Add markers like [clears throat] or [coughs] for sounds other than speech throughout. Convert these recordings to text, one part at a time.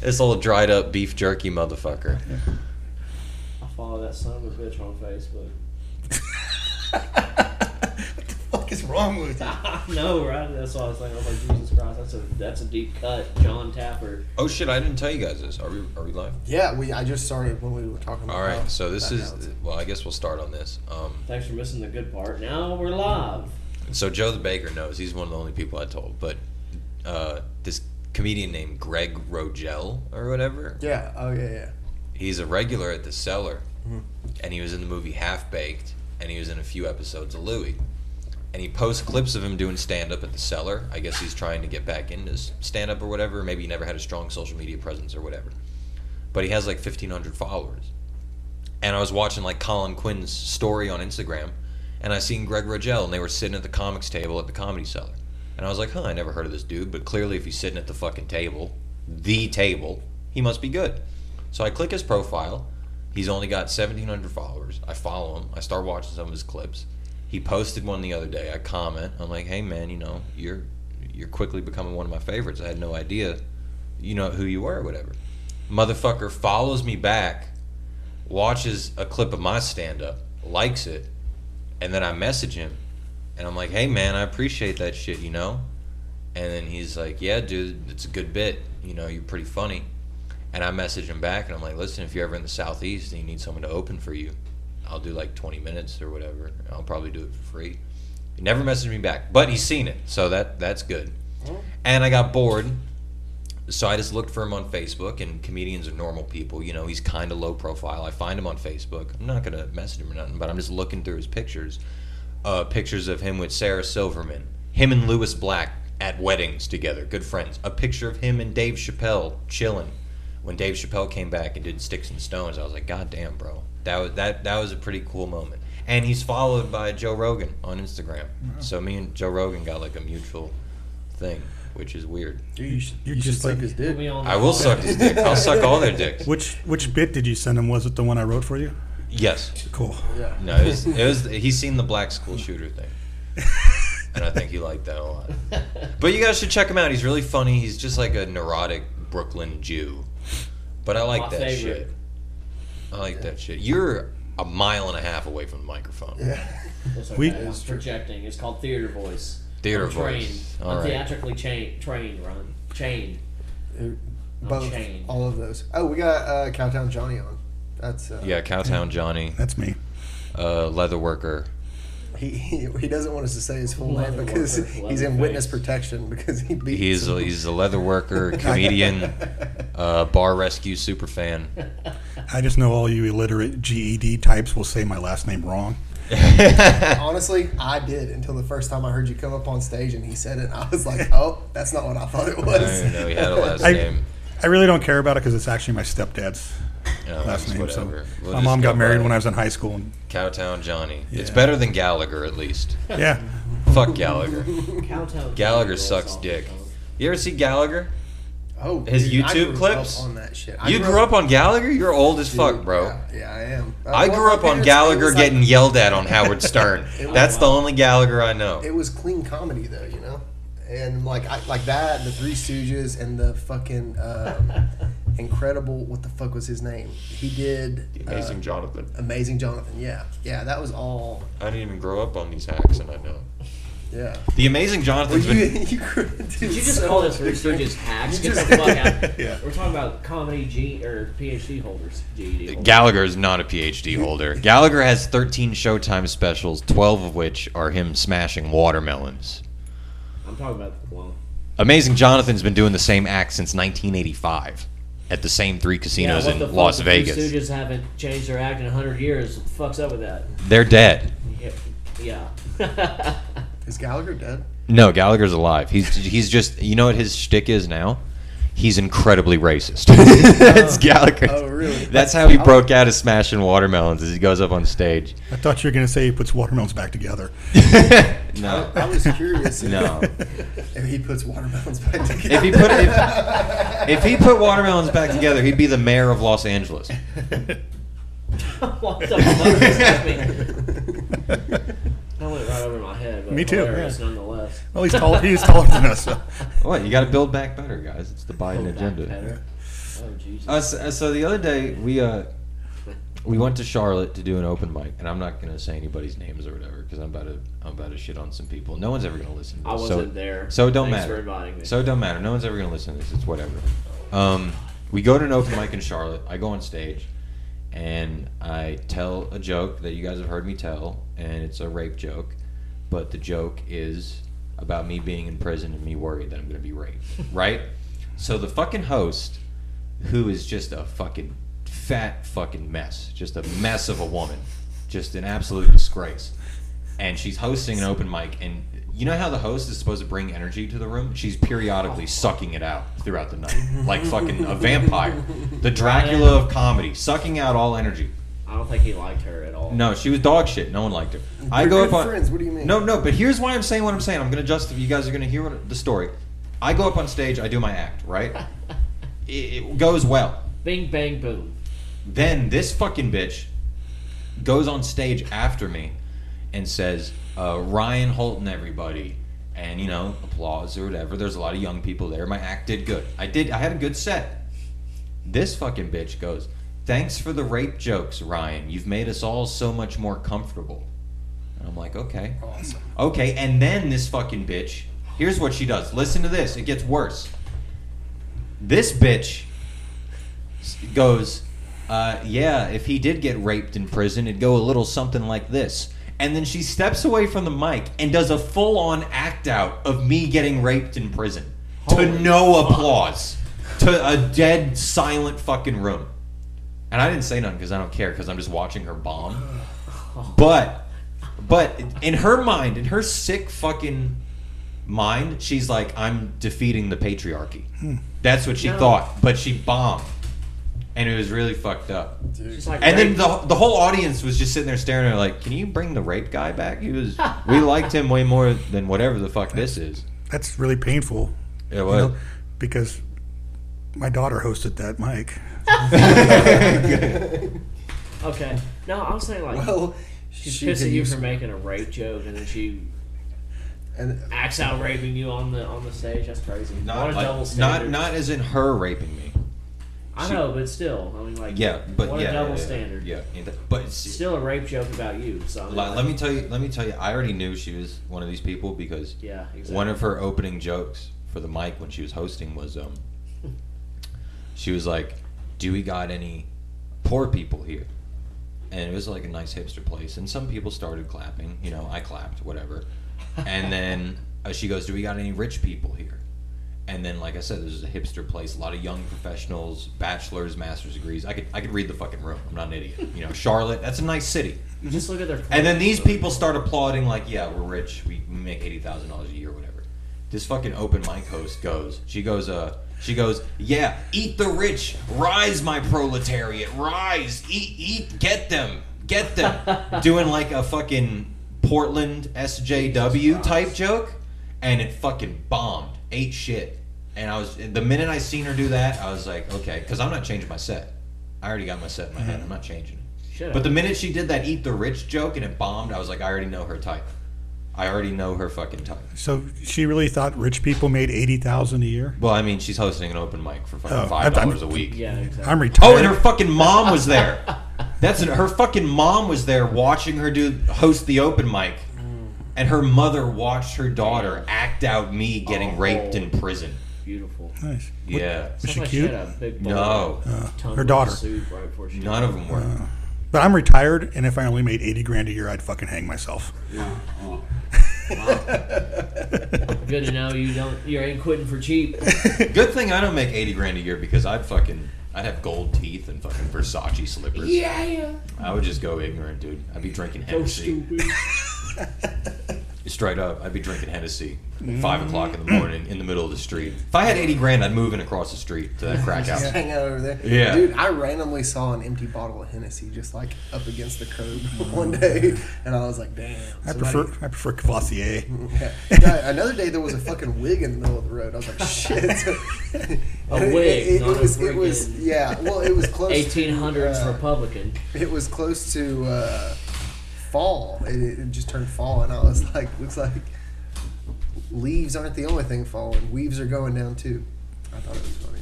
This old dried up beef jerky motherfucker. I follow that son of a bitch on Facebook. what the fuck is wrong with you? [laughs] I know, right? That's what I was thinking. I was like, Jesus Christ, that's a that's a deep cut. John Tapper. Oh shit! I didn't tell you guys this. Are we are we live? Yeah, we. I just started when we were talking about. All right. how So this is backgrounds. well. I guess we'll start on this. Um, Thanks for missing the good part. Now we're live. so Joe the baker knows. He's one of the only people I told. But uh, this comedian named Gregg Rogell or whatever. Yeah. Oh yeah, yeah. He's a regular at the Cellar, Mhm. and he was in the movie Half Baked, and he was in a few episodes of Louie. And he posts clips of him doing stand up at the Cellar. I guess he's trying to get back into stand up or whatever. Maybe he never had a strong social media presence or whatever. But he has like 1,500 followers. And I was watching like Colin Quinn's story on Instagram, and I seen Gregg Rogell, and they were sitting at the comics table at the Comedy Cellar. And I was like, huh, I never heard of this dude, but clearly if he's sitting at the fucking table, the table, he must be good. So I click his profile. He's only got 1,700 followers. I follow him. I start watching some of his clips. He posted one the other day. I comment. I'm like, hey man, you know, you're you're quickly becoming one of my favorites. I had no idea, you know, who you were or whatever. Motherfucker follows me back, watches a clip of my stand up, likes it, and then I message him, and I'm like, hey man, I appreciate that shit, you know. And then he's like, yeah, dude, it's a good bit. You know, you're pretty funny. And I message him back, and I'm like, listen, if you're ever in the southeast and you need someone to open for you, I'll do like 20 minutes or whatever. I'll probably do it for free. He never messaged me back, but he's seen it, so that that's good. Mm-hmm. And I got bored, so I just looked for him on Facebook. And comedians are normal people, you know. He's kind of low profile. I find him on Facebook. I'm not gonna message him or nothing, but I'm just looking through his pictures. Uh, pictures of him with Sarah Silverman, him and Lewis Black at weddings together, good friends. A picture of him and Dave Chappelle chilling. When Dave Chappelle came back and did Sticks and Stones, I was like, God damn, bro, that was that that was a pretty cool moment. And he's followed by Joe Rogan on Instagram. So me and Joe Rogan got like a mutual thing, which is weird. Dude, you should, You're you should just suck like- his dick. me on. I will suck his dick. I'll [laughs] suck all their dicks. Which which bit did you send him? Was it the one I wrote for you? Yes. Cool. Yeah. No, it was, it was he's seen the black school shooter thing. [laughs] And I think he liked that a lot. But you guys should check him out. He's really funny. He's just like a neurotic Brooklyn Jew. But I like My that favorite. shit. I like that shit. You're a mile and a half away from the microphone. Yeah. It's okay. We- it's projecting. It's called theater voice. Theater I'm trained. voice. I'm All right. theatrically chained. Trained. Run. Chained. Both. chained. All of those. Oh, we got uh, Cowtown Johnny on. That's uh, Yeah, Cowtown Johnny, That's me. uh, leather worker. He, he he doesn't want us to say his full name Leather because worker, [laughs] he's in leather witness protection because he beat. He's a, he's a leather worker, [laughs] comedian, uh, bar rescue super fan. [laughs] I just know all you illiterate GED types will say my last name wrong. Honestly, I did until the first time I heard you come up on stage and he said it. And I was like, oh, that's not what I thought it I was. didn't know he had a last I, name. I really don't care about it because it's actually my stepdad's No, last name. whatever. So We'll my mom got married when I was in high school. And, Cowtown Johnny. It's better than Gallagher, at least. yeah, [laughs] Fuck Gallagher. Cowtown. Gallagher sucks dick. tongue. You ever see Gallagher? Oh, His dude, I YouTube grew clips? up on that shit. I You grew up on Gallagher? You're old as fuck, bro. Yeah, yeah, I am. Uh, I well, grew up on Gallagher was like- getting yelled at on Howard Stern. [laughs] It That's the only Gallagher I know. It was clean comedy though, you know, and like I, like that, the Three Stooges, and the fucking um, [laughs] incredible. What the fuck was his name? He did uh, Jonathan. Amazing Jonathan. Yeah, yeah, that was all. I didn't even grow up on these hacks, and I know. Yeah. The Amazing Well, Jonathan's you, been. [laughs] you could Did you just call the Three Stooges hacks? You Get the fuck [laughs] out. Yeah. We're talking about comedy G or PhD holders. GED holders. Gallagher is not a PhD holder. [laughs] Gallagher has 13 Showtime specials, 12 of which are him smashing watermelons. I'm talking about the well. Amazing Jonathan's been doing the same act since 1985 at the same three casinos what the in fuck? Las the Vegas. Three Stooges haven't changed their act in hundred years. What the fuck's up with that? They're dead. Yeah. yeah. Is Gallagher dead? No, Gallagher's alive. He's he's just you know what his shtick is now. He's incredibly racist. [laughs] That's oh. Gallagher. Oh, really? That's how he broke out of smashing watermelons. As he goes up on stage. I thought you were gonna say he puts watermelons back together. [laughs] no, I was curious. if- no. If he puts watermelons back together. If he put if, if he put watermelons back together, he'd be the mayor of Los Angeles. what the fuck does that mean? That went right over my head. But Me too, hilarious yeah. Nonetheless. well, he's tall. He's taller than us. So. [laughs] What? You got to build back better, guys. It's the Biden Build agenda. better. Oh Jesus. Uh, so, so the other day we uh we went to Charlotte to do an open mic, and I'm not gonna say anybody's names or whatever because I'm about to I'm about to shit on some people. No one's ever gonna listen. to I wasn't so, there. So it don't Thanks matter. for inviting me. So it don't matter. No one's ever gonna listen to this. It's whatever. Um, we go to an open mic in Charlotte. I go on stage, and I tell a joke that you guys have heard me tell, and it's a rape joke, but the joke is about me being in prison and me worried that I'm gonna be raped. [laughs] right? So the fucking host, who is just a fucking fat fucking mess, just a mess of a woman, just an absolute disgrace and she's hosting an open mic and you know how the host is supposed to bring energy to the room? She's periodically sucking it out throughout the night. Like fucking a vampire. The dracula of comedy. Sucking out all energy. I don't think he liked her at all. no she was dog shit. No one liked her. I We're go good up on friends, what do you mean? no no but here's why i'm saying what i'm saying. I'm gonna justify you guys are gonna hear what, the story. I go up on stage i do my act right? [laughs] It, it goes well. Bing bang boom. then this fucking bitch goes on stage after me and says, uh, Ryan Holton, everybody. And, you know, applause or whatever. There's a lot of young people there. My act did good. I did, I had a good set. This fucking bitch goes, Thanks for the rape jokes, Ryan. You've made us all so much more comfortable. And I'm like, okay. Awesome. Okay, and then this fucking bitch, here's what she does. Listen to this. It gets worse. This bitch goes, uh, yeah, if he did get raped in prison, it'd go a little something like this. And then she steps away from the mic and does a full on act out of me getting raped in prison. to no fuck. applause. To a dead, silent fucking room. And I didn't say nothing because I don't care because I'm just watching her bomb. [sighs] But, but in her mind, in her sick fucking mind, she's like, I'm defeating the patriarchy. Hmm. That's what she No. thought. But she bombed. And it was really fucked up. Like, And then the, the whole audience was just sitting there staring at her like, can you bring the rape guy back? He was, we liked him way more than whatever the fuck this is. That's really painful. It you know, because my daughter hosted that mic. [laughs] okay. No, I was saying like Well, she's she pissed at you for making a rape joke, and then she And acts out raping you on the on the stage. That's crazy. what Not, a like- double not, not as in her raping me. I she- know, but still, I mean, like, Yeah, but what yeah, a double yeah, standard. Yeah, yeah. but it's, Still a rape joke about you. So I mean, like, let me tell you. Let me tell you. I already knew she was one of these people because Yeah, exactly. one of her opening jokes for the mic when she was hosting was um. [laughs] She was like, "Do we got any poor people here?" And it was like a nice hipster place, and some people started clapping. You know, I clapped, whatever. And then uh, she goes, "Do we got any rich people here?" And then, like I said, this is a hipster place. A lot of young professionals, bachelors, master's degrees. I could I could read the fucking room. I'm not an idiot. You know, Charlotte. That's a nice city. just look at their. And then these people start applauding, like, yeah, we're rich. We make eighty thousand dollars a year, whatever. This fucking open mic host goes. She goes. Uh, she goes. Yeah, eat the rich. Rise, my proletariat. Rise. Eat. Eat. Get them. Get them. [laughs] Doing like a fucking Portland SJW type joke, and it fucking bombed. Ate shit. And I was the minute I seen her do that, I was like, okay, because I'm not changing my set. I already got my set in my head. Mm-hmm. I'm not changing it. Shut But up. the minute she did that eat the rich joke and it bombed, I was like, I already know her type. I already know her fucking type. So she really thought rich people made eighty thousand a year. Well, I mean, she's hosting an open mic for fucking Oh, five I'm- dollars a week. Yeah, exactly. I'm retired. Oh, and her fucking mom was there. [laughs] That's it. Her fucking mom was there watching her do host the open mic, and her mother watched her daughter act out me getting Oh. raped in prison. Beautiful. nice. Yeah, Was she like cute? had a big No. Uh, her daughter. right none of them were. But I'm retired, and if I only made eighty grand a year, I'd fucking hang myself. Yeah. [laughs] Good to know you don't. You ain't quitting for cheap. Good thing I don't make eighty grand a year because I'd fucking I'd have gold teeth and fucking Versace slippers. yeah. yeah. I would just go ignorant, dude. I'd be drinking So Hennessy. stupid. [laughs] [laughs] Straight up, I'd be drinking Hennessy at five o'clock in the morning in the middle of the street. If I had eighty grand, I'd move in across the street to that [laughs] crack Just house. hang out over there. Yeah. Dude, I randomly saw an empty bottle of Hennessy just like up against the curb [laughs] one day, and I was like, damn. I somebody- prefer I prefer Courvoisier. Yeah. Yeah, another day there was a fucking wig in the middle of the road. I was like, shit. A It- wig, It, it not a was. It was. Yeah. Well, it was close. Eighteen hundreds to, uh, Republican. It was close to uh, fall. It, it just turned fall, and I was [laughs] like, looks like leaves aren't the only thing falling. Weaves are going down too. I thought it was funny.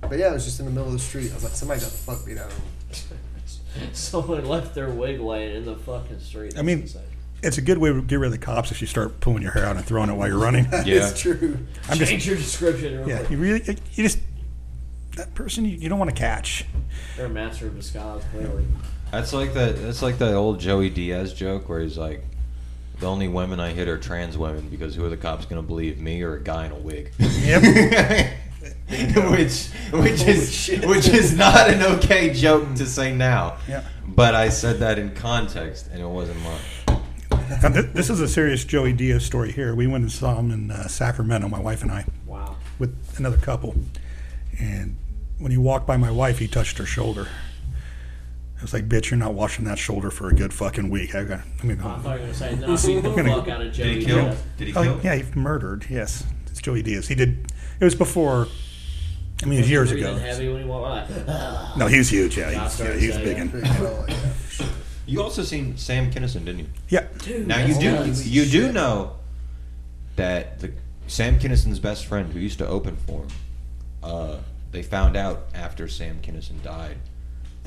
but yeah, it was just in the middle of the street. I was like, somebody got the fuck beat out of him. [laughs] Someone left their wig laying in the fucking street. I mean, insane. It's a good way to get rid of the cops if you start pulling your hair out and throwing it while you're running. [laughs] Yeah. it's true. I'm change just your description. Real yeah. quick. You really you just that person you, you don't want to catch. They're a master of disguise, clearly. That's like that. That's like that old Joey Diaz joke where he's like, "The only women I hit are trans women because who are the cops gonna believe, me or a guy in a wig?" Yep. [laughs] which which Holy is shit. which is not an okay joke to say now. Yeah. But I said that in context, and it wasn't mine. Now, thi- this is a serious Joey Diaz story here. We went and saw him in uh, Sacramento, my wife and I, Wow. with another couple. And when he walked by my wife, he touched her shoulder. I was like, "Bitch, you're not washing that shoulder for a good fucking week." I got. I'm gonna Oh, I go. thought you were going to say, [laughs] no, beat the Gonna- fuck out of Joey Did he kill? Diaz. Did he kill? Oh yeah, he murdered. Yes, it's Joey Diaz. He did. It was before. I mean, it was years Breathing ago. Heavy when he walked by. No, he was huge. Yeah, he was, yeah, he was big. And, Big fella, yeah, for sure. You also seen Sam Kinison, didn't you? yeah, Dude, Now you do you do know that the Sam Kinison's best friend who used to open for him, uh, they found out after Sam Kinison died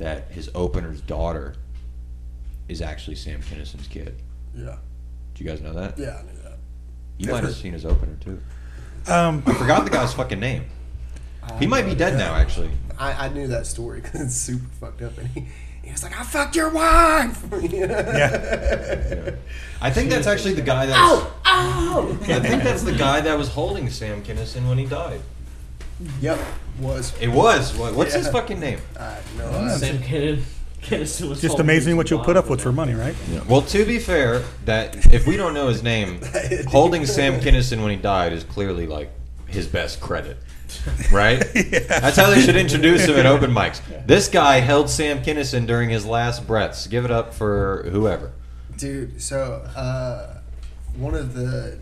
that his opener's daughter is actually Sam Kinison's kid. Yeah, Do you guys know that? yeah, I knew that. You might have seen his opener too. um, I forgot the guy's fucking name. He might be dead now, actually. I, I knew that story because it's super fucked up, and he, he was like, "I fucked your wife." [laughs] yeah. I think that's actually the guy that. Ow! Ow! I think that's the guy that was holding Sam Kinison when he died. Yep, was. It was. What- What's his Yeah. fucking name? I have no idea. Sam Kinnon. Kinison Just amazing what you'll put up with for money, right? Well, to be fair, that if we don't know his name, [laughs] holding Sam Kinison when he died is clearly like his best credit, [laughs] right? That's how they should introduce him at [laughs] open mics. This guy held Sam Kinison during his last breaths. Give it up for whoever. Dude, so uh, one of the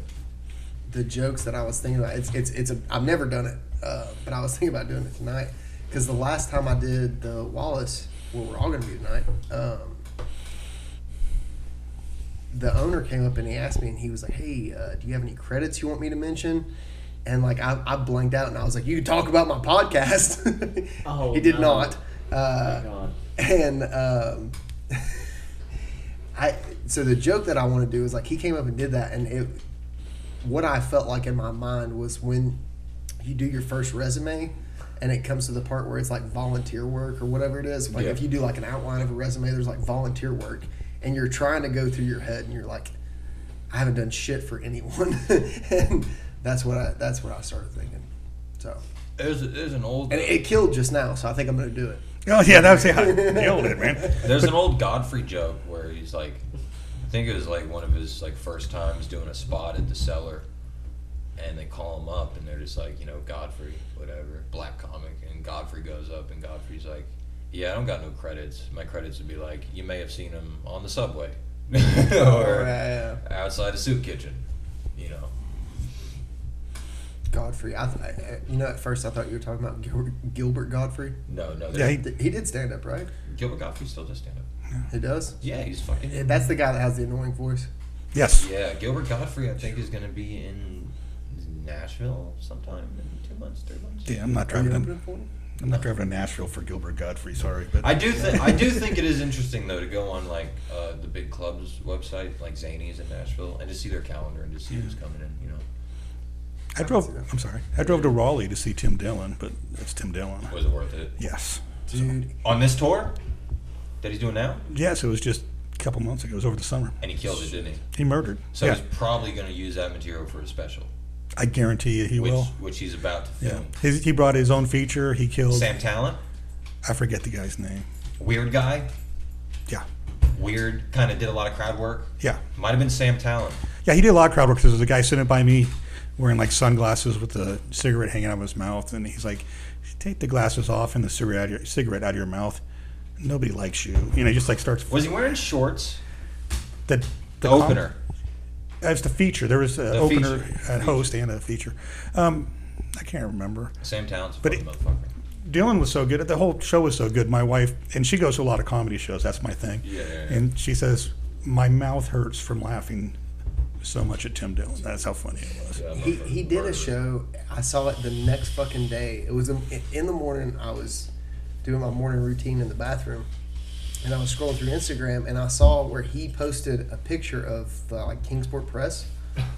the jokes that I was thinking about it's it's it's a I've never done it, uh, but I was [laughs] thinking about doing it tonight because the last time I did the Wallace, where we're all gonna be tonight, um, the owner came up and he asked me and he was like, "Hey, uh, do you have any credits you want me to mention?" And like I, I blanked out and I was like, "You can talk about my podcast." [laughs] Oh, he did no. not. Uh, Oh, and um, [laughs] I so the joke that I want to do is like he came up and did that, and it what I felt like in my mind was when you do your first resume. And it comes to the part where it's like volunteer work or whatever it is. Like Yeah. if you do like an outline of a resume, there's like volunteer work, and you're trying to go through your head, and you're like, I haven't done shit for anyone, [laughs] and that's what I that's what I started thinking. So, There's, there's an old and it, it killed just now, so I think I'm gonna do it. Oh yeah, that was yeah, nailed it, man. There's an old Godfrey joke where he's like, I think it was like one of his like first times doing a spot at the cellar, and they call him up and they're just like, you know, Godfrey, whatever, black comic, and Godfrey goes up and Godfrey's like, yeah, I don't got no credits. My credits would be like, you may have seen him on the subway, [laughs] or oh, yeah, yeah. outside a soup kitchen, you know. Godfrey. I, th- I, eh, you know, at first I thought you were talking about Gilbert, Gilbert Gottfried. No, no, Yeah, he- He did stand up, right? Gilbert Gottfried still does stand up. He does. Yeah, he's fucking. Yeah, That's the guy that has the annoying voice. Yes. Yeah, Gilbert Gottfried, I think, is going to be in Nashville sometime in two months, three months. Yeah, I'm not driving. opening To. I'm not driving to Nashville for Gilbert Gottfried. Sorry, but I do think I do [laughs] think it is interesting though to go on like uh, the big clubs website, like Zanies in Nashville, and to see their calendar and to see who's coming in. You know, I drove. I'm sorry. I drove to Raleigh to see Tim Dillon, but it's Tim Dillon. was it worth it Yes. Dude, on this tour that he's doing now? Yes, it was just a couple months ago. It was over the summer. And he killed it, didn't he? He murdered. So yeah, he's probably going to use that material for a special, I guarantee you he which will. which he's about to Yeah, film. his, he brought his own feature. He killed. Sam Tallent, I forget the guy's name. weird guy, Yeah, weird, kind of did a lot of crowd work. yeah, Might have been Sam Tallent. yeah. He did a lot of crowd work. 'cause There was a guy sitting by me, wearing like sunglasses with a cigarette hanging out of his mouth, and he's like, "Take the glasses off and the cigarette out of your, cigarette out of your mouth." Nobody likes you. You know, he just like starts. Was he wearing shorts? the, The com- opener. As the feature, there was an The opener, feature. a host, and a feature. Um, I can't remember. Sam Tallent's But it- motherfucker. Dillon was so good. The whole show was so good. My wife, and she goes to a lot of comedy shows. That's my thing. Yeah, yeah, yeah. And she says, my mouth hurts from laughing so much at Tim Dillon. That's how funny it was. Yeah, He, he did a show. I saw it the next fucking day. It was in, in the morning. I was doing my morning routine in the bathroom, and I was scrolling through Instagram, and I saw where he posted a picture of the like Kingsport Press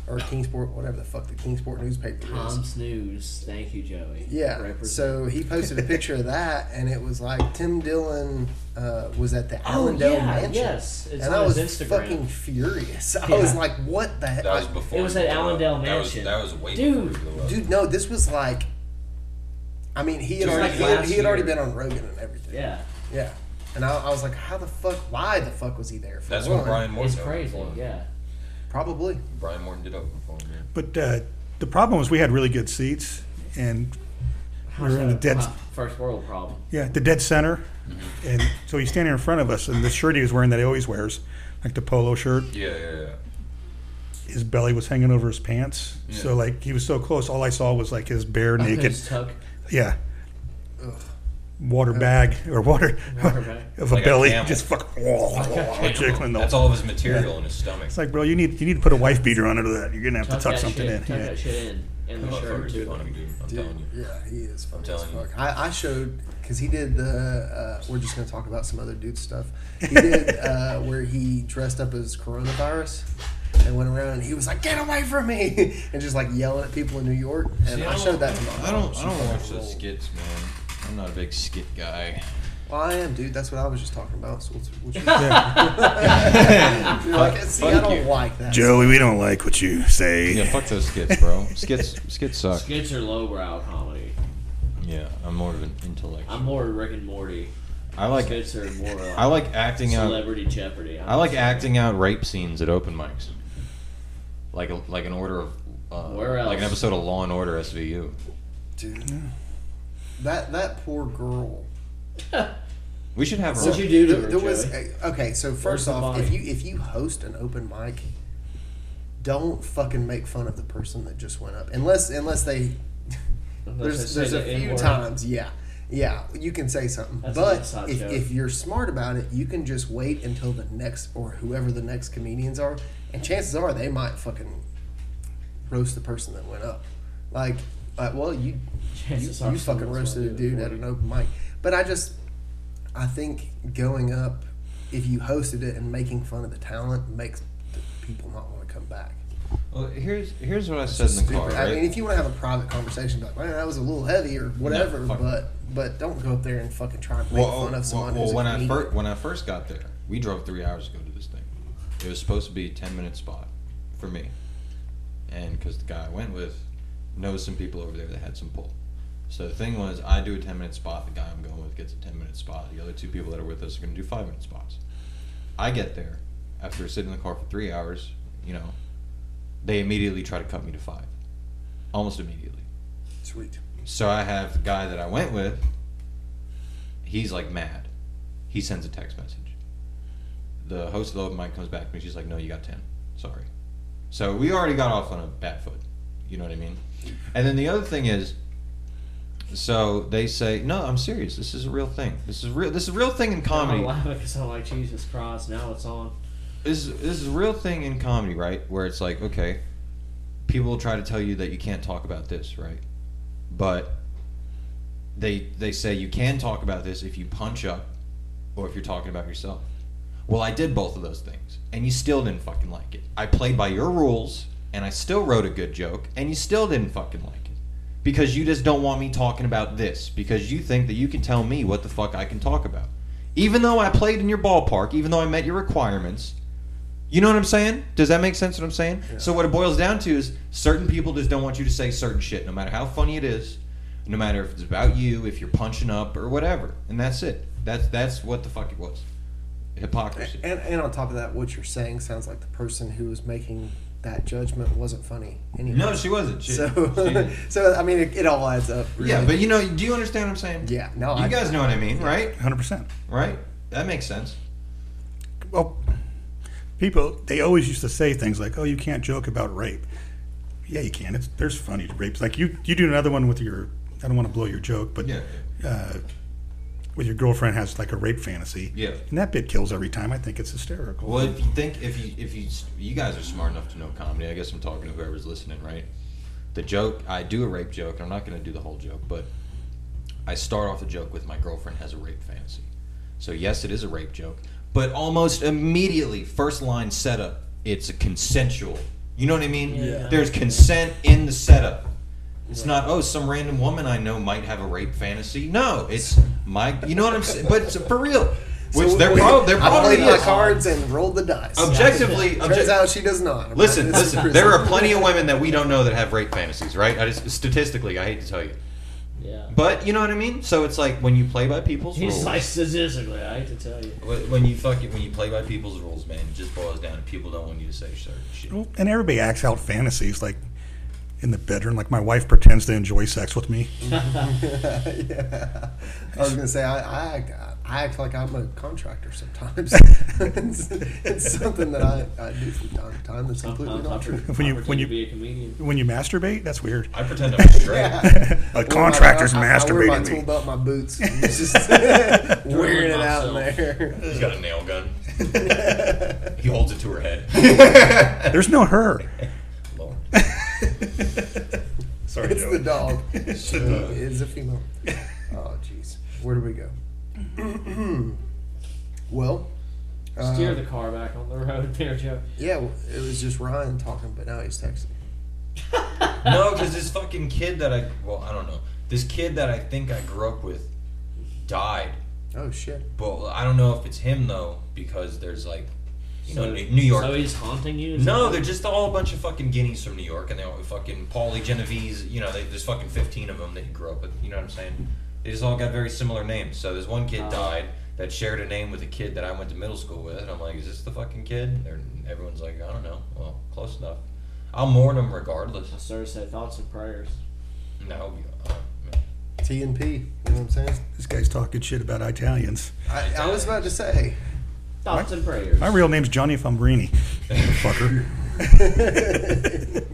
or Kingsport, whatever the fuck the Kingsport newspaper is. Times News. Thank you, Joey. Yeah. Represent. So he posted a picture of that, and it was like Tim Dillon uh, was at the Oh, Allandale yeah, Mansion. yes. It's and on I was his Instagram. fucking furious. [laughs] I Yeah. was like, "What the heck?" That was before. It was at blew up. Allandale That was, Mansion. that was way Dude. before he blew up. Dude, no, this was like. I mean, he had already like he had, he had already been on Rogan and everything. Yeah. Yeah. And I, I was like, how the fuck? Why the fuck was he there? For That's one? when Brian Morton It's opened crazy. for him. Yeah. Probably. Brian Morton did open for him. Yeah. But uh, the problem was we had really good seats, and we were in the dead, Huh, First world problem. yeah, the dead center. And so he's standing in front of us, and the shirt he was wearing that he always wears, like the polo shirt, Yeah, yeah, yeah. his belly was hanging over his pants. So like he was so close, all I saw was like his bare naked, His tuck. yeah, water bag or water, Water bag. [laughs] of a Like a belly, camel. just fucking jiggling the That's all of his material in his stomach. It's like, bro, you need you need to put a wife beater on under that. You're gonna have Tuck to tuck that something shit, in. Tuck Yeah. that shit in. In That the shirt motherfucker's too. funny, dude. I'm Dude, telling you. yeah, he is funny as telling you. fuck. I, I showed because he did the. Uh, we're just gonna talk about some other dude stuff. [laughs] He did uh, where he dressed up as coronavirus and went around and he was like, "Get away from me!" [laughs] and just like yelling at people in New York. And See, I, don't- showed that to my mom. I don't. I don't watch those skits, man. I'm not a big skit guy. Well, I am, dude. That's what I was just talking about. So what's, what's your, [laughs] Yeah. You're like, see, I don't you. like that. Joey, we don't like what you say. Yeah, fuck those skits, bro. skits, [laughs] skits suck. Skits are lowbrow comedy. Yeah, I'm more of an intellectual. I'm more Rick and Morty. I like. Skits are more like I like acting out. Celebrity Jeopardy. I'm I like sorry. acting out rape scenes at open mics. Like a, like an order of. Uh, Where Like an episode of Law and Order SVU. dude. That that poor girl. [laughs] We should have. What'd you do to There, her, there was Joey? okay. So first the off, if you if you host an open mic, don't fucking make fun of the person that just went up, unless unless they. Unless there's they there's a the few times, yeah, yeah, you can say something, That's but if, joke. if you're smart about it, you can just wait until the next or whoever the next comedians are, and chances are they might fucking roast the person that went up. Like, uh, well, you you, Chances are you fucking roasted a gonna do it dude at an open mic, but I just I think going up, if you hosted it and making fun of the talent makes the people not want to come back. Well, here's here's what I said in the car. Stupid. I mean, if you want to have a private conversation, like, man, that was a little heavy or whatever, fuck but but don't go up there and fucking try and make well, fun of someone well, who's when a I comedian. first when I first got there, we drove three hours to go to this thing. It was supposed to be a ten minute spot for me, and because the guy I went with knows some people over there that had some pull. So the thing was, I do a ten minute spot. The guy I'm going with gets a ten minute spot. The other two people that are with us are going to do five minute spots. I get there after sitting in the car for three hours. You know, they immediately try to cut me to five, almost immediately. Sweet. So I have the guy that I went with. He's like mad. He sends a text message. The host of the open mic comes back to me. She's like, "No, you got ten. Sorry." So we already got off on a bad foot. You know what I mean? And then the other thing is, so they say, "No, I'm serious. This is a real thing. This is real. This is a real thing in comedy. Laughing because I'm like Jesus Christ. Now it's on. This is, this is a real thing in comedy, right? Where it's like, okay, people will try to tell you that you can't talk about this, right? But they they say you can talk about this if you punch up or if you're talking about yourself. Well, I did both of those things, and you still didn't fucking like it. I played by your rules, and I still wrote a good joke, and you still didn't fucking like it. Because you just don't want me talking about this, because you think that you can tell me what the fuck I can talk about. Even though I played in your ballpark, even though I met your requirements, you know what I'm saying? Does that make sense what I'm saying? So what it boils down to is certain people just don't want you to say certain shit, no matter how funny it is, no matter if it's about you, if you're punching up or whatever. And that's it. That's that's what the fuck it was. Hypocrisy. And, and on top of that, what you're saying sounds like the person who is making that judgment wasn't funny anyway. No, she wasn't. She, so, she- [laughs] so I mean, it, it all adds up. Really. yeah, but you know, do you understand what I'm saying? yeah, no, You I, guys know what I mean, right? 100%. Right? That makes sense. Well, people, they always used to say things like, oh, you can't joke about rape. Yeah, you can. It's, there's funny rapes. Like you, you do another one with your, I don't want to blow your joke, but Yeah. uh, with your girlfriend has like a rape fantasy. Yeah. And that bit kills every time. I think it's hysterical. Well, if you think if you if you you guys are smart enough to know comedy, I guess I'm talking to whoever's listening, right? The joke I do a rape joke, I'm not going to do the whole joke, but I start off the joke with my girlfriend has a rape fantasy. So yes, it is a rape joke, but almost immediately, first line setup, it's a consensual. You know what I mean? Yeah. There's consent in the setup. It's not oh some random woman I know might have a rape fantasy. No, it's my. You know what I'm saying? But for real, which So they're we- prob- they're probably played my cards and rolled the dice. Objectively, Turns obje- out she does not. I'm Listen, like, listen. There are plenty of women that we don't know that have rape fantasies, right? I just statistically, I hate to tell you, Yeah. but you know what I mean. So it's like when you play by people's He's rules. like statistically, I hate to tell you. When when you fuck it, when you play by people's rules, man, it just boils down to people don't want you to say certain shit. Well, and everybody acts out fantasies like in the bedroom. Like my wife pretends to enjoy sex with me. [laughs] yeah. I was gonna say I, I act I act like I'm a contractor sometimes. it's, [laughs] it's something that I, I do from time to time that's completely Sometimes not true. pre- When you- when you- be a comedian. When you masturbate, that's weird. I pretend I'm [laughs] straight. Yeah. A contractor's I, I, I wear my masturbating tool me. belt, my boots, and just wearing it out in there. He's got a nail gun. he holds it to her head. There's no her. Lord. Sorry, It's the dog. [laughs] It's She the dog. is a female. Oh, jeez. Where do we go? [clears throat] well, uh, Steer the car back on the road there, Joe. yeah, well, it was just Ryan talking, but now he's texting. [laughs] No, because this fucking kid that I well, I don't know. This kid that I think I grew up with died. Oh shit. But I don't know if it's him though, because there's like, you So- New New York. So he's haunting you? Is No, they're just all a bunch of fucking guineas from New York, and they all fucking Paulie Genovese. You know, they, there's fucking 15 of them that you grew up with. You know what I'm saying? They just all got very similar names. So this one kid Oh. died that shared a name with a kid that I went to middle school with. And I'm like, is this the fucking kid? Or everyone's like, I don't know. Well, close enough. I'll mourn him regardless. I sort of said thoughts and prayers. No, uh, T and P. You know what I'm saying? This guy's talking shit about Italians. I, I was about to say. Thoughts and prayers. My real name's Johnny Fumbrini. Fucker. [laughs]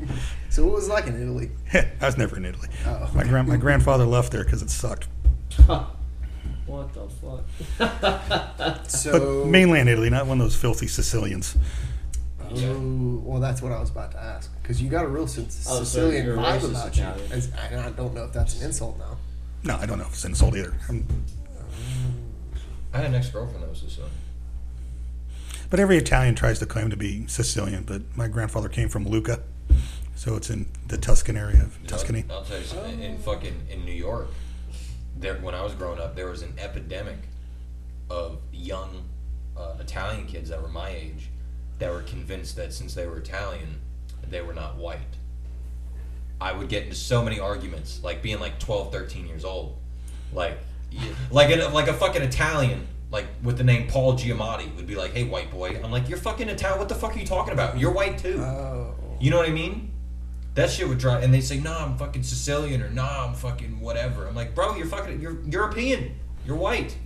So what was it like in Italy? [laughs] I was never in Italy. Oh. My grand my grandfather left there because it sucked. [laughs] what the fuck? So But mainland Italy, not one of those filthy Sicilians. Oh, well, that's what I was about to ask because you got a real Sic- Oh, so Sicilian you're vibe about you. As, and I don't know if that's an insult now. No, I don't know if it's an insult either. I'm- oh. I had an ex girlfriend that was Sicilian. But every Italian tries to claim to be Sicilian. But my grandfather came from Lucca, so it's in the Tuscan area of Tuscany. I'll, tell you something. In fucking in New York, there when I was growing up, there was an epidemic of young uh, Italian kids that were my age that were convinced that since they were Italian, they were not white. I would get into so many arguments, like being like 12, 13 years old, like like a, like a fucking Italian. Like with the name Paul Giamatti would be like, "Hey, white boy." I'm like, "You're fucking Italian. What the fuck are you talking about? You're white too." Oh, You know what I mean? That shit would drive, and they say, "Nah, I'm fucking Sicilian," or "Nah, I'm fucking whatever." I'm like, "Bro, you're fucking, you're European. You're white."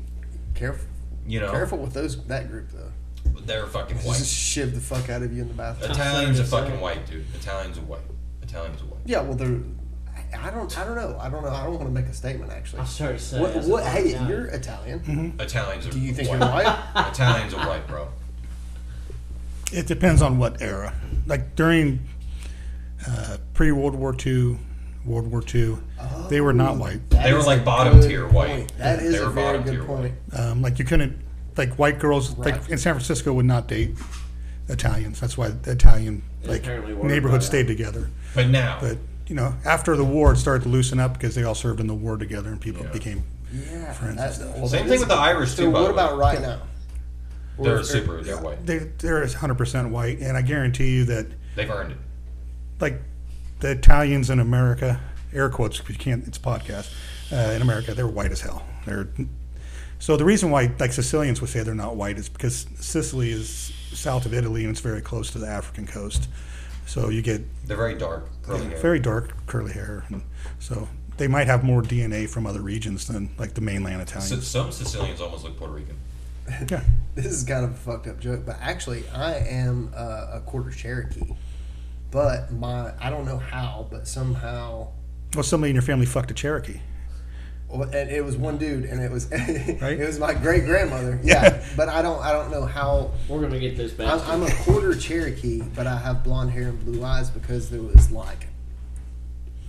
careful, You know, careful with those that group though. they're fucking Just shiv the fuck out of you in the bathroom. Italians are fucking white, dude. Italians are white. Italians are white. Yeah, well, they're. I- I don't. I don't know. I don't know. I don't want to make a statement actually. I started to say. What? what hey, Italian. you're Italian. Italians are. Do you think white. you're white? [laughs] Italians are white, bro. It depends on what era. Like during uh, pre World War II, World War II, they were not white. They were like bottom good tier white. That is They a very good point. Um, like you couldn't, like white girls, Right. like in San Francisco, would not date Italians. That's why the Italian It like apparently worked neighborhoods stayed together. But now, But you know, after the war, it started to loosen up because they all served in the war together, and people Yeah. became. Yeah. Friends that's- and stuff. well, Same that thing is with the. Irish, So too, by what the about way. right now? they're Or- super. They're white. They they're 100 percent white, and I guarantee you that They've earned it. like the Italians in America, air quotes, 'cause you can't, it's a podcast, uh, in America, they're white as hell. They're, so the reason why, like Sicilians would say they're not white is because Sicily is south of Italy and it's very close to the African coast. So you get They're very dark, curly hair. very dark curly hair. And so they might have more DNA from other regions than like the mainland So, Italians. some Sicilians almost look Puerto Rican. [laughs] Yeah. This is kind of a fucked up joke, but actually, I am uh, a quarter Cherokee. But my, I don't know how, but somehow, Well, somebody in your family fucked a Cherokee. Well, and it was one dude, and it was [laughs] Right? it was my great grandmother. Yeah, but I don't I don't know how. We're gonna get this back. I'm, I'm a quarter Cherokee, but I have blonde hair and blue eyes because there was like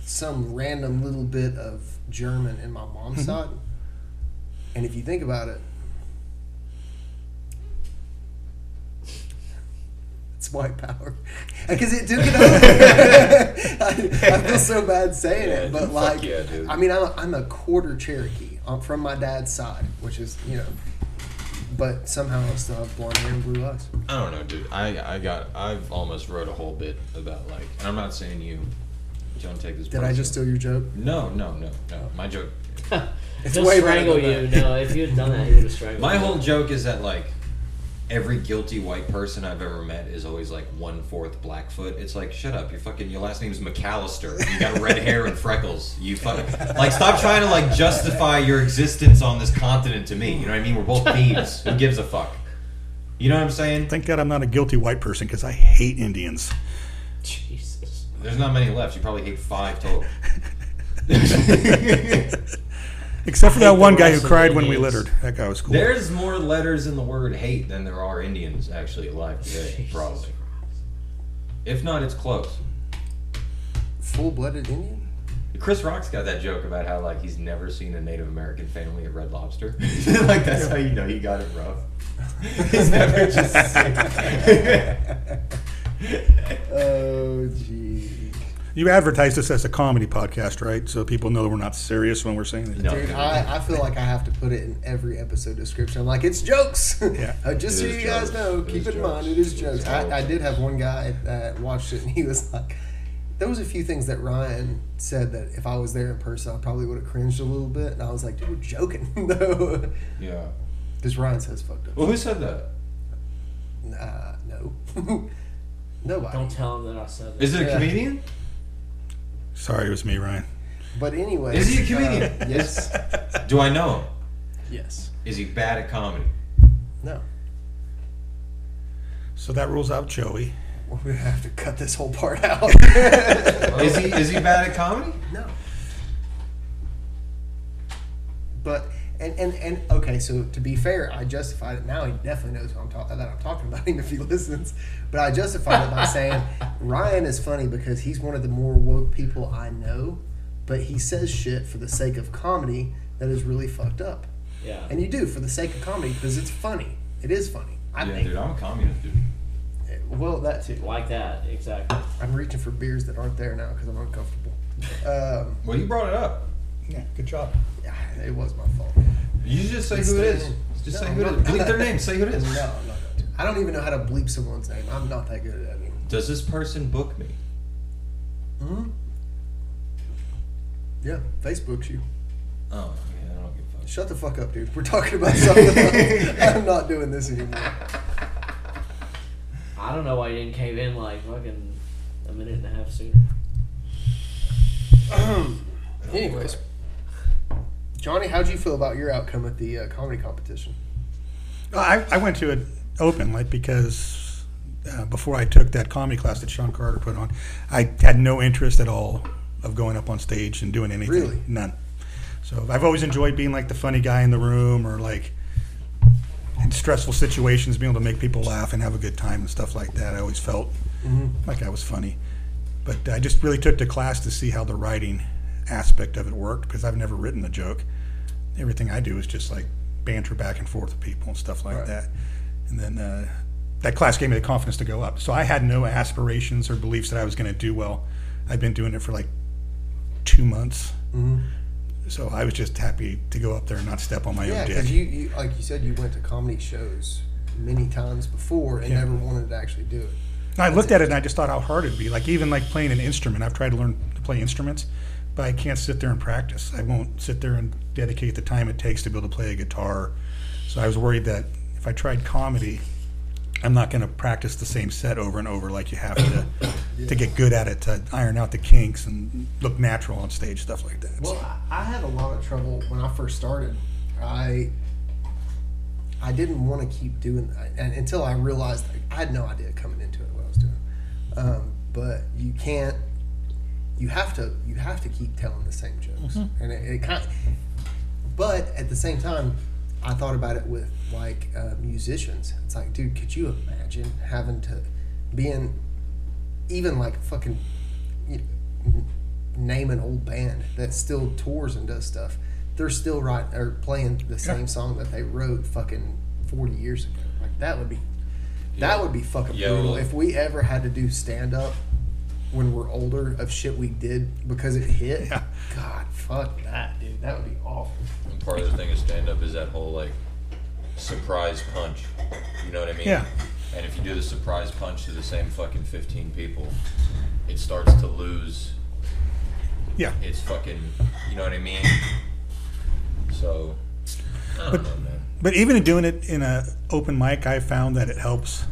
some random little bit of German in my mom's mm-hmm. side. And if you think about it, it's white power because it took it over. I, [laughs] I feel so bad saying Yeah, it, but like, yeah, dude. I mean, I'm a, I'm a quarter Cherokee I'm from my dad's side, which is you know, but somehow I still have blonde hair and blue eyes. I don't know, dude. I I got I've almost wrote a whole bit about like, and I'm not saying you. Don't take this. Did I just steal your joke? No, no, no, no. My joke. [laughs] It's He'll way better strangle you. that. No, if you had done that, you would have strangled My you. whole joke is that like every guilty white person I've ever met is always like one fourth Blackfoot. It's like shut up, your fucking your last name is McAllister. You got red hair and freckles. You fucking like stop trying to like justify your existence on this continent to me. You know what I mean? We're both thieves. Who gives a fuck? You know what I'm saying? Thank God I'm not a guilty white person because I hate Indians. Jesus. There's not many left. You probably hate five total. [laughs] [laughs] Except for that one guy who rest of cried when we littered. That guy was cool. There's more letters in the word hate than there are Indians actually alive today, [laughs] Jesus probably. If not, it's close. Full blooded Indian? Chris Rock's got that joke about how like he's never seen a Native American family at Red Lobster. [laughs] like that's how you know he got it rough. [laughs] he's never just Oh, gee. You advertised this as a comedy podcast, right? So people know we're not serious when we're saying that. No. Dude, I, I feel like I have to put it in every episode description. I'm like, it's jokes. Yeah. [laughs] Uh, Just so you is guys know, It keep is in jokes. mind, it is It's jokes. jokes. I, I did have one guy that watched it and he was like, there was a few things that Ryan said that if I was there in person, I probably would have cringed a little bit. And I was like, dude, we're joking. [laughs] though. Yeah. Because Ryan says fucked up. Well, who said that? Uh, no. [laughs] Nobody. Don't tell him that I said that. Is it a Yeah. comedian? Sorry, it was me, Ryan. But anyway. Is he a comedian? Uh, yes. [laughs] Do I know him? Yes. Is he bad at comedy? No. So that rules out Joey. We're gonna have to cut this whole part out. [laughs] Is he is he bad at comedy? No. But and, and and okay, so to be fair, I justified it. Now he definitely knows who I'm talking that I'm talking about [laughs] him if he listens. But I justified it by saying [laughs] Ryan is funny because he's one of the more woke people I know. But he says shit for the sake of comedy that is really fucked up. Yeah. And you do for the sake of comedy because it's funny. It is funny. I yeah, think. dude, I'm a communist, dude. Well, that too. like that, exactly. I'm reaching for beers that aren't there now because I'm uncomfortable. [laughs] Um, Well, you brought it up. Yeah, good job. yeah, it was my fault. You just say It's who it staying in. Just No, say who it I'm is. not- Bleep their name. Say who it is. No, I'm not going to. I don't even know how to bleep someone's name. I'm not that good at that anymore. Does this person book me? hmm Yeah, Facebook's you. Oh, yeah, I don't give a fuck. Shut the fuck up, dude. We're talking about something else. [laughs] I'm not doing this anymore. I don't know why you didn't cave in like fucking a minute and a half sooner. [clears throat] Anyways, Johnny, how'd you feel about your outcome at the uh, comedy competition? I, I went to it open, like because uh, before I took that comedy class that Sean Carter put on, I had no interest at all of going up on stage and doing anything. Really? None. So I've always enjoyed being like the funny guy in the room, or like in stressful situations, being able to make people laugh and have a good time and stuff like that. I always felt like I was funny, but I just really took the class to see how the writing aspect of it worked because I've never written a joke. Everything I do is just like banter back and forth with people and stuff like Right. that. And then uh, that class gave me the confidence to go up. So I had no aspirations or beliefs that I was going to do well. I've been doing it for like two months. Mm-hmm. So I was just happy to go up there and not step on my Yeah, own because dick. you, you, like you said, you went to comedy shows many times before and Yeah. never wanted to actually do it. I looked at it and I just thought how hard it'd be. Like even like playing an instrument. I've tried to learn to play instruments, but I can't sit there and practice. I won't sit there and dedicate the time it takes to be able to play a guitar. So I was worried that if I tried comedy, I'm not going to practice the same set over and over like you have to [coughs] to get good at it to iron out the kinks and look natural on stage, stuff like that. Well, I, I had a lot of trouble when I first started. I I didn't want to keep doing that and until I realized I had no idea coming into it what I was doing. Um, but you can't. You have to. You have to keep telling the same jokes, and it, it kind. but at the same time, I thought about it with like uh, musicians. It's like, dude, could you imagine having to being even like fucking you know, name an old band that still tours and does stuff. They're still right or playing the same song that they wrote fucking forty years ago. Like that would be that would be fucking Yeah, brutal if we ever had to do stand up when we're older of shit we did because it hit. [laughs] Yeah. God, fuck that, dude. That would be awful. And part of the thing of stand up is that whole like surprise punch. You know what I mean? Yeah. And if you do the surprise punch to the same fucking fifteen people, it starts to lose Yeah. its fucking. You know what I mean? So. I don't But- know, man. But even doing it in a open mic, I found that it helps.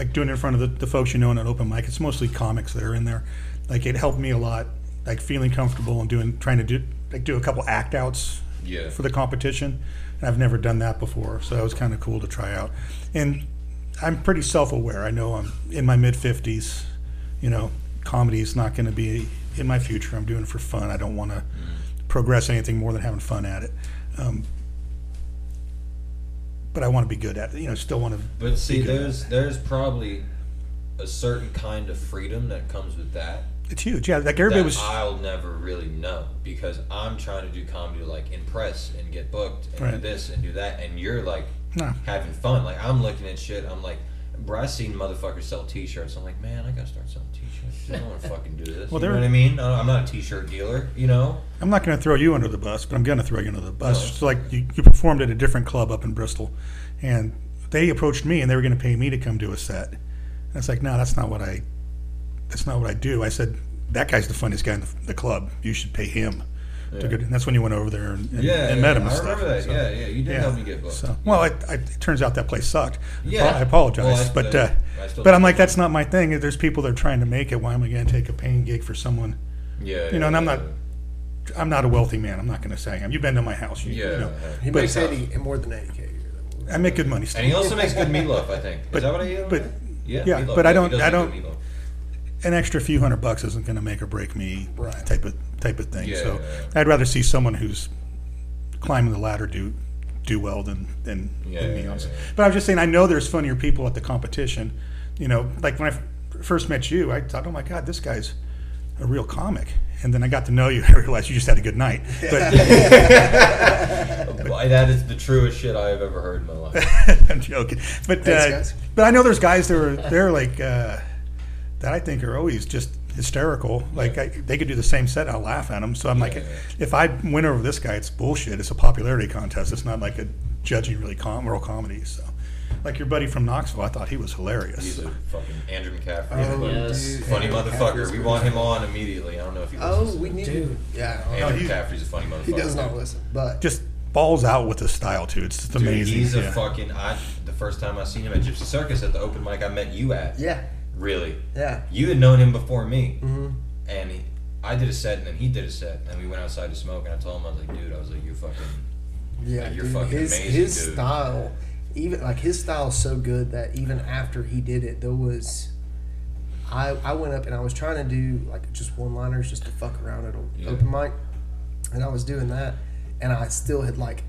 Like doing it in front of the, the folks you know in an open mic, it's mostly comics that are in there. Like it helped me a lot, like feeling comfortable and doing, trying to do, like do a couple act outs Yeah. for the competition. And I've never done that before, so that was kind of cool to try out. And I'm pretty self-aware. I know I'm in my mid 50s. You know, comedy is not going to be in my future. I'm doing it for fun. I don't want to progress anything more than having fun at it. Um, but I want to be good at it. You know, still want to. But see, be good at there's there's probably a certain kind of freedom that comes with that. It's huge. Yeah, like everybody was. I'll never really know because I'm trying to do comedy to like impress and get booked and do this and do that, and you're like No. having fun. Like I'm looking at shit. I'm like, bro, I seen motherfuckers sell T-shirts. I'm like, man, I gotta start selling T-shirts. I don't want to fucking do this. Well, you know what I mean? I'm not a T-shirt dealer. You know? I'm not going to throw you under the bus, but I'm going to throw you under the bus. No. So, like, you, you performed at a different club up in Bristol, and they approached me and they were going to pay me to come do a set. And it's like, no, that's not what I. That's not what I do. I said, that guy's the funniest guy in the, the club. You should pay him. To Yeah. go, and that's when you went over there and, and, Yeah, and met him I and stuff. that. So, yeah, yeah. You did help me get booked. So, well, it, I, it turns out that place sucked. Yeah. I apologize, Well, I- but I- uh, I still but I'm like, that's not my thing. There's people that are trying to make it. Why am I going to take a paying gig for someone? yeah, you know, and I'm yeah, not- I'm not a wealthy man. I'm not going to say I am. You've been to my house. You, Yeah. you know. yeah. He But- makes 80, more than 80K a year. though. I make good money still. And he also makes good meatloaf. I think. Is But- that what I eat? but- yeah, yeah, meatloaf. but I don't- does I don't- good meatloaf. An extra few hundred bucks isn't going to make or break me. Right. Type of type of thing. Yeah, so yeah, yeah. I'd rather see someone who's climbing the ladder do do well than than, Yeah, than me. yeah, honestly. yeah, yeah. But I was just saying, I know there's funnier people at the competition. You know, like when I f- first met you, I thought, oh my god, this guy's a real comic. And then I got to know you. [laughs] I realized you just had a good night. But Boy, that is the truest shit I have ever heard in my life. [laughs] I'm joking. But Thanks, uh, guys. but I know there's guys that are they're like uh, that. I think are always just hysterical. Like I, they could do the same set, and I'll laugh at them. So I'm like, Yeah. if I win over this guy, it's bullshit. It's a popularity contest. It's not like a judging really com- moral comedy. So, like your buddy from Knoxville, I thought he was hilarious. He's a fucking Andrew McCaffrey. Oh, Yes. Funny Andrew motherfucker. We want him on immediately. I don't know if he listens. Oh, listens. we need Dude. to. Yeah. Andrew he- McCaffrey's a funny motherfucker. He does not listen, but just balls out with his style too. It's just Dude, amazing. he's a Yeah. fucking. I the first time I seen him at Gypsy Circus at the open mic I met you at. yeah, Really, yeah. you had known him before me, hmm and he, I did a set, and then he did a set, and we went outside to smoke, and I told him I was like, dude, I was like, you're fucking. Yeah, Like, you're dude, fucking his amazing, his dude. style, even like his style is so good that even after he did it, there was. I I went up and I was trying to do like just one liners just to fuck around at an Yeah. open mic, and I was doing that, and I still had like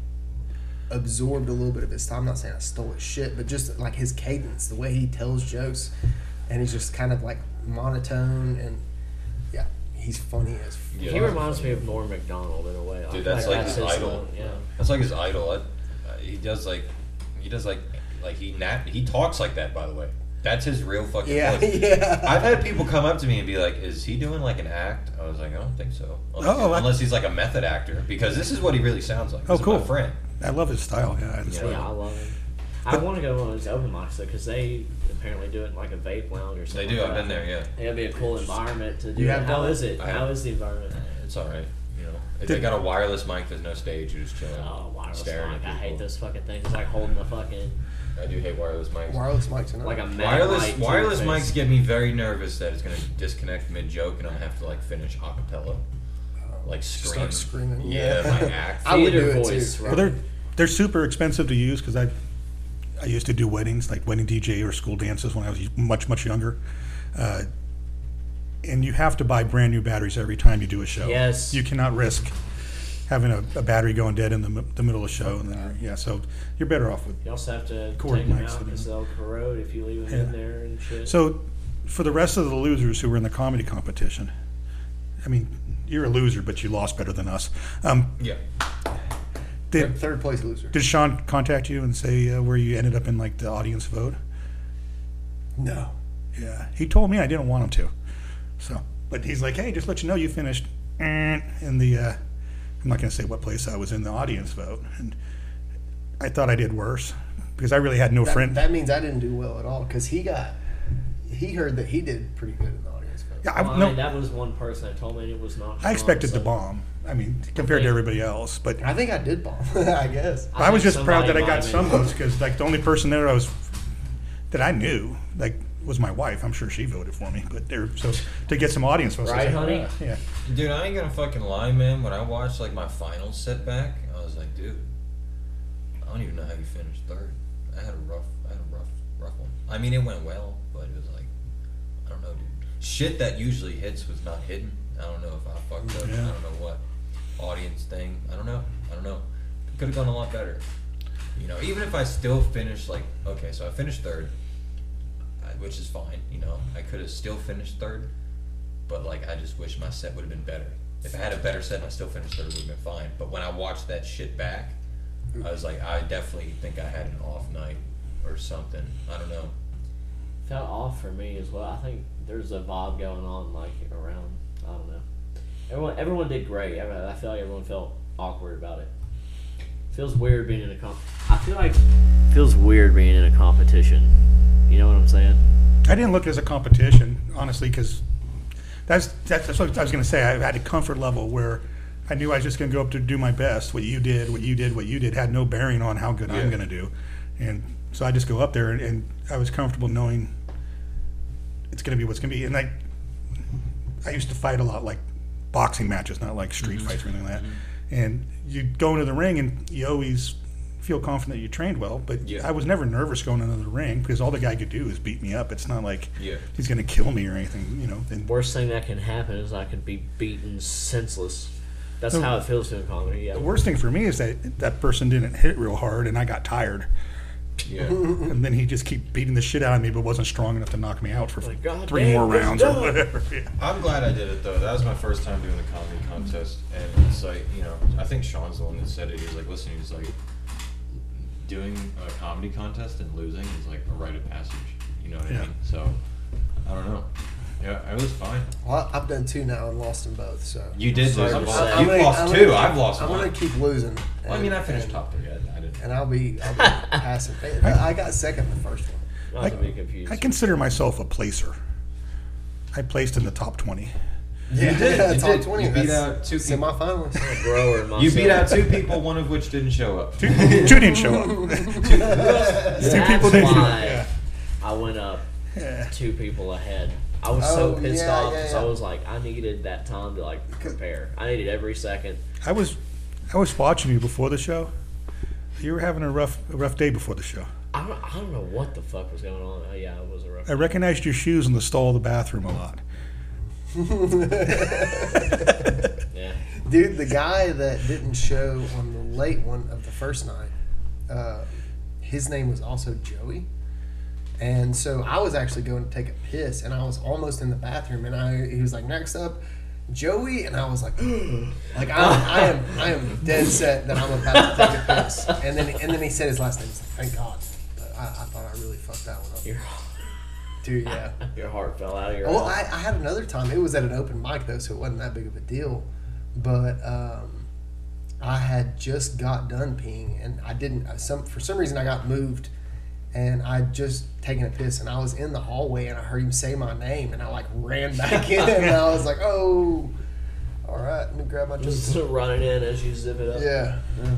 absorbed a little bit of his style. I'm not saying I stole his shit, but just like his cadence, the way he tells jokes, and he's just kind of like monotone and yeah, he's funny as. Yeah. He reminds me of Norm Macdonald in a way. Dude, that's like his his idol. own- yeah. That's like his idol. I, uh, he does like, he does like, like he nat. He talks like that. By the way, that's his real fucking Yeah, voice. [laughs] yeah. I've had people come up to me and be like, "Is he doing like an act?" I was like, "I don't think so." Unless, Oh, I- unless he's like a method actor, because this is what he really sounds like. Oh, This is my cool. friend. I love his style. Yeah, I Yeah. Yeah, I love love him. I want to go to one of his open mics though, because they apparently do it in like a vape lounge or something. They do. like I've been there. Yeah, It'd be a cool environment to do. You it. have How done it? is it? I How have. is the environment? it's all right. You know, if Did- they got a wireless mic. There's no stage. You're just chilling. Oh, wireless staring mic. at I hate people. those fucking things. It's like holding the fucking I do hate wireless mics. Wireless mics and like a Mac Wireless light to wireless face. mics get me very nervous that it's gonna disconnect mid joke and I'm gonna have to like finish a cappella, oh, like scream. Start screaming. Yeah, Yeah. my [laughs] act. I would Theater do it voice, too. right? Well, they're they're super expensive to use because I I used to do weddings, like wedding DJ or school dances when I was much much younger, uh, and you have to buy brand new batteries every time you do a show. Yes. you cannot risk having a, a battery going dead in the, mi- the middle of the show. And then, yeah, so you're better off with. You also have to Cord take them mics out that because they'll corrode if you leave them Yeah. in there and shit. So, for the rest of the losers who were in the comedy competition, I mean, you're a loser, but you lost better than us. Um, Yeah. Did, Third place loser. did Sean contact you and say uh, where you ended up in like the audience vote? No. Yeah, he told me I didn't want him to. So, but he's like, hey, just let you know you finished in the. Uh, I'm not going to say what place I was in the audience vote, and I thought I did worse because I really had no That, friend. that means I didn't do well at all because he got, he heard that he did pretty good in the audience vote. yeah, I, Well, I no, mean, that was one person that told me and it was not. I expected so to bomb. I mean, compared to everybody else, but I think I did bomb. [laughs] I guess. I, was just proud that I got some votes because like the only person there I was that I knew like was my wife. I'm sure she voted for me, but there so to get some audience votes, Right, like, honey? "Ah," yeah. Dude, I ain't gonna fucking lie, man. When I watched like my final setback, I was like, dude, I don't even know how you finished third. I had a rough, I had a rough, rough one. I mean, it went well, but it was like, I don't know, dude. Shit that usually hits was not hidden. I don't know if I fucked up. Yeah. I don't know what audience thing. I don't know. I don't know. Could have gone a lot better. You know, even if I still finished like, okay, so I finished third, which is fine. You know, I could have still finished third but like I just wish my set would have been better. If I had a better set and I still finished third, it would have been fine. But when I watched that shit back, I was like, I definitely think I had an off night or something. I don't know. felt off for me as well. I think there's a vibe going on like around. I don't know. Everyone, everyone did great. I, I feel like everyone felt awkward about it. Feels weird being in a comp. I feel like feels weird being in a competition. You know what I'm saying? I didn't look at it as a competition, honestly, because that's, that's that's what I was going to say. I had a comfort level where I knew I was just going to go up to do my best. What you did, what you did, what you did had no bearing on how good I'm going to do, and so I just go up there and, and I was comfortable knowing it's going to be what's going to be. And I I used to fight a lot like boxing matches, not like street mm-hmm. fights or anything like that. Mm-hmm. And you go into the ring and you always feel confident that you trained well, but Yeah. I was never nervous going into the ring because all the guy could do is beat me up. It's not like Yeah. he's going to kill me or anything, you know. And Worst thing that can happen is I could be beaten senseless. That's The- how it feels to a comedy. Yeah. the worst thing for me is that that person didn't hit real hard and I got tired. Yeah. [laughs] And then he just keep beating the shit out of me, but wasn't strong enough to knock me out for Like, "God three damn, more let's rounds or go." whatever. [laughs] Yeah. I'm glad I did it though. That was my first time doing the comedy contest, and it's like you know, I think Sean's the one that said it. He was like, "Listen, he's like, doing a comedy contest and losing is like a rite of passage." You know what Yeah. I mean? So, I don't know. Yeah, it was fine. Well, I've done two now and lost them both. So You did Sorry lose. to say. lot. I'm You've gonna- lost I'm 2 gonna I've keep- lost I'm one. gonna keep losing. Well, I mean, I finished and- top three. I, I didn't. And I'll be, I'll be [laughs] passing. I got second in the first one. Not to be confused. I consider myself a placer. I placed in the top 20. Yeah, did, [laughs] you top did. twenty. You beat out two people. semifinalists. grower myself. You beat out two people, one of which didn't show up. Two, two didn't show up. [laughs] That's Two people didn't show up. why Yeah. I went up Yeah. two people ahead. I was so Oh, pissed yeah, off yeah, because yeah. I was like, I needed that time to like prepare. I needed every second. I was I was watching you before the show. You were having a rough a rough day before the show. I don't, I don't know what the fuck was going on. Oh, yeah, it was a rough. I recognized your shoes in the stall of the bathroom a lot. [laughs] Yeah. Dude, the guy that didn't show on the late one of the first night, uh, his name was also Joey. And so I was actually going to take a piss, and I was almost in the bathroom, and I he was like, "Next up, Joey," and I was like, [gasps] "Like I, I am, I am dead set that I'm about to take a piss." And then, and then he said his last name. He's like, "Thank God." But I, I thought I really fucked that one up, Your, dude. Yeah. [laughs] your heart fell out of your Well. I, I had another time. It was at an open mic though, so it wasn't that big of a deal. But um, I had just got done peeing, and I didn't. uh, Some for some reason I got moved, and I just taken a piss, and I was in the hallway, and I heard him say my name, and I like ran back in, and I was like, "Oh, all right, let me grab my Just just running in as you zip it up. yeah." yeah.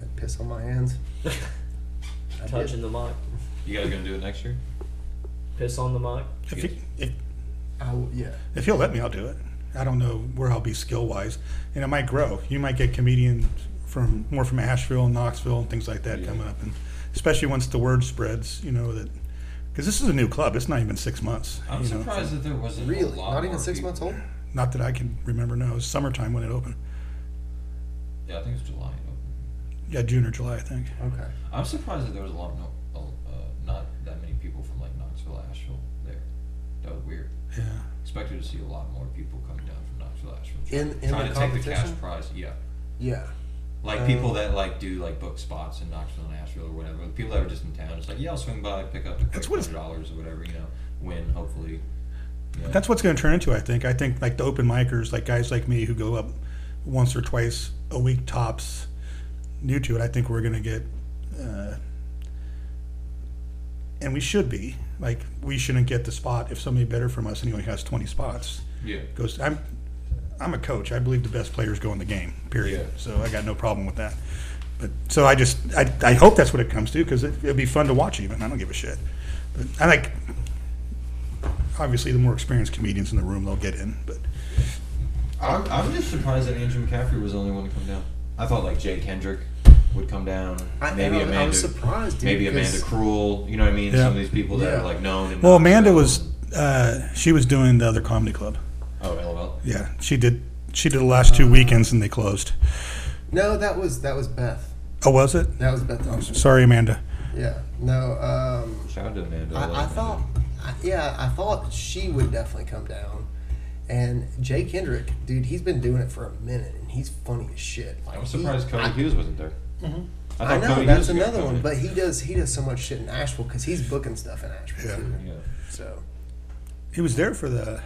I piss on my hands. [laughs] Touching the mic. You guys gonna do it next year? Piss on the mic. If, he, if, I w- yeah. if he'll let me, I'll do it. I don't know where I'll be skill wise, and it might grow. You might get comedians from more from Asheville and Knoxville and things like that Yeah. coming up, and especially once the word spreads, you know that because this is a new club. It's not even six months. I'm you know, surprised that there wasn't a Really, lot not even more six people. months old. Not that I can remember. No, it was summertime when it opened. Yeah, I think it's July. Yeah, June or July, I think. Okay. I'm surprised that there was a lot, no, uh, not that many people from like Knoxville, Asheville there. That was weird. Yeah. Expected to see a lot more people coming down from Knoxville, Asheville. Trying, in trying the to take the cash prize. Yeah. Yeah. Like Um, people that like do like book spots in Knoxville and Asheville or whatever. People that are just in town, it's like yeah, I'll swing by, pick up a that's what dollars or whatever, you know, win hopefully. Yeah. That's what's going to turn into. I think. I think like the open micers, like guys like me who go up once or twice a week tops, new to it. I think we're going to get, uh, and we should be like we shouldn't get the spot if somebody better from us only has twenty spots. yeah. Goes. I'm. I'm a coach. I believe the best players go in the game. Period. Yeah. So I got no problem with that. But so I just I, I hope that's what it comes to because it, it'd be fun to watch. Even I don't give a shit. But I like obviously the more experienced comedians in the room they'll get in. But I'm, I'm just surprised that Andrew McCaffrey was the only one to come down. I thought like Jay Kendrick would come down. I- maybe and I- I Amanda. was surprised, dude, maybe Amanda Cruel. You know what I mean? Yeah. Some of these people that Yeah. are like known. In well, Amanda Knoxville. was uh, she was doing the other comedy club. LOL. Yeah, she did. She did the last two weekends and they closed. No, that was that was Beth. Oh, was it? That was Beth. Oh, Thompson. sorry, Amanda. Yeah. No. Um, Shout out to Amanda. I, love I thought, I, yeah, I thought she would definitely come down. And Jay Kendrick, dude, he's been doing it for a minute, and he's funny as shit. Like, I'm surprised he- Cody I, Hughes wasn't there. Mm-hmm. I, I know Cody that's Hughes another one, but he does he does so much shit in Asheville because he's booking stuff in Asheville Yeah. too. Yeah. So He was there for the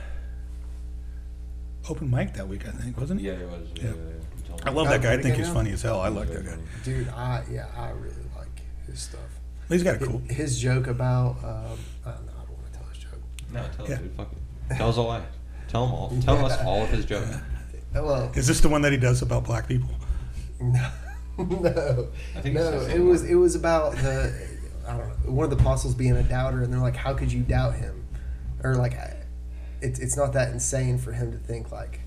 open mic that week, I think, wasn't he? Yeah, it was. Yeah. Yeah. yeah, yeah. Tell me. I love that guy. I think he's now? funny as hell. I like that guy. dude, I yeah, I really like his stuff. He's got a cool. His joke about um, I don't know, I don't want to tell his joke. No, tell Yeah. us, dude. Fuck it. Tell us all that. Tell him all. [laughs] Tell us all of his jokes. Oh, Well, Is this the one that he does about black people? [laughs] No, [laughs] no, I think it no. says It was it was about the I don't know one of the apostles being a doubter, and they're like, "How could you doubt him?" Or like, I- it's it's not that insane for him to think like,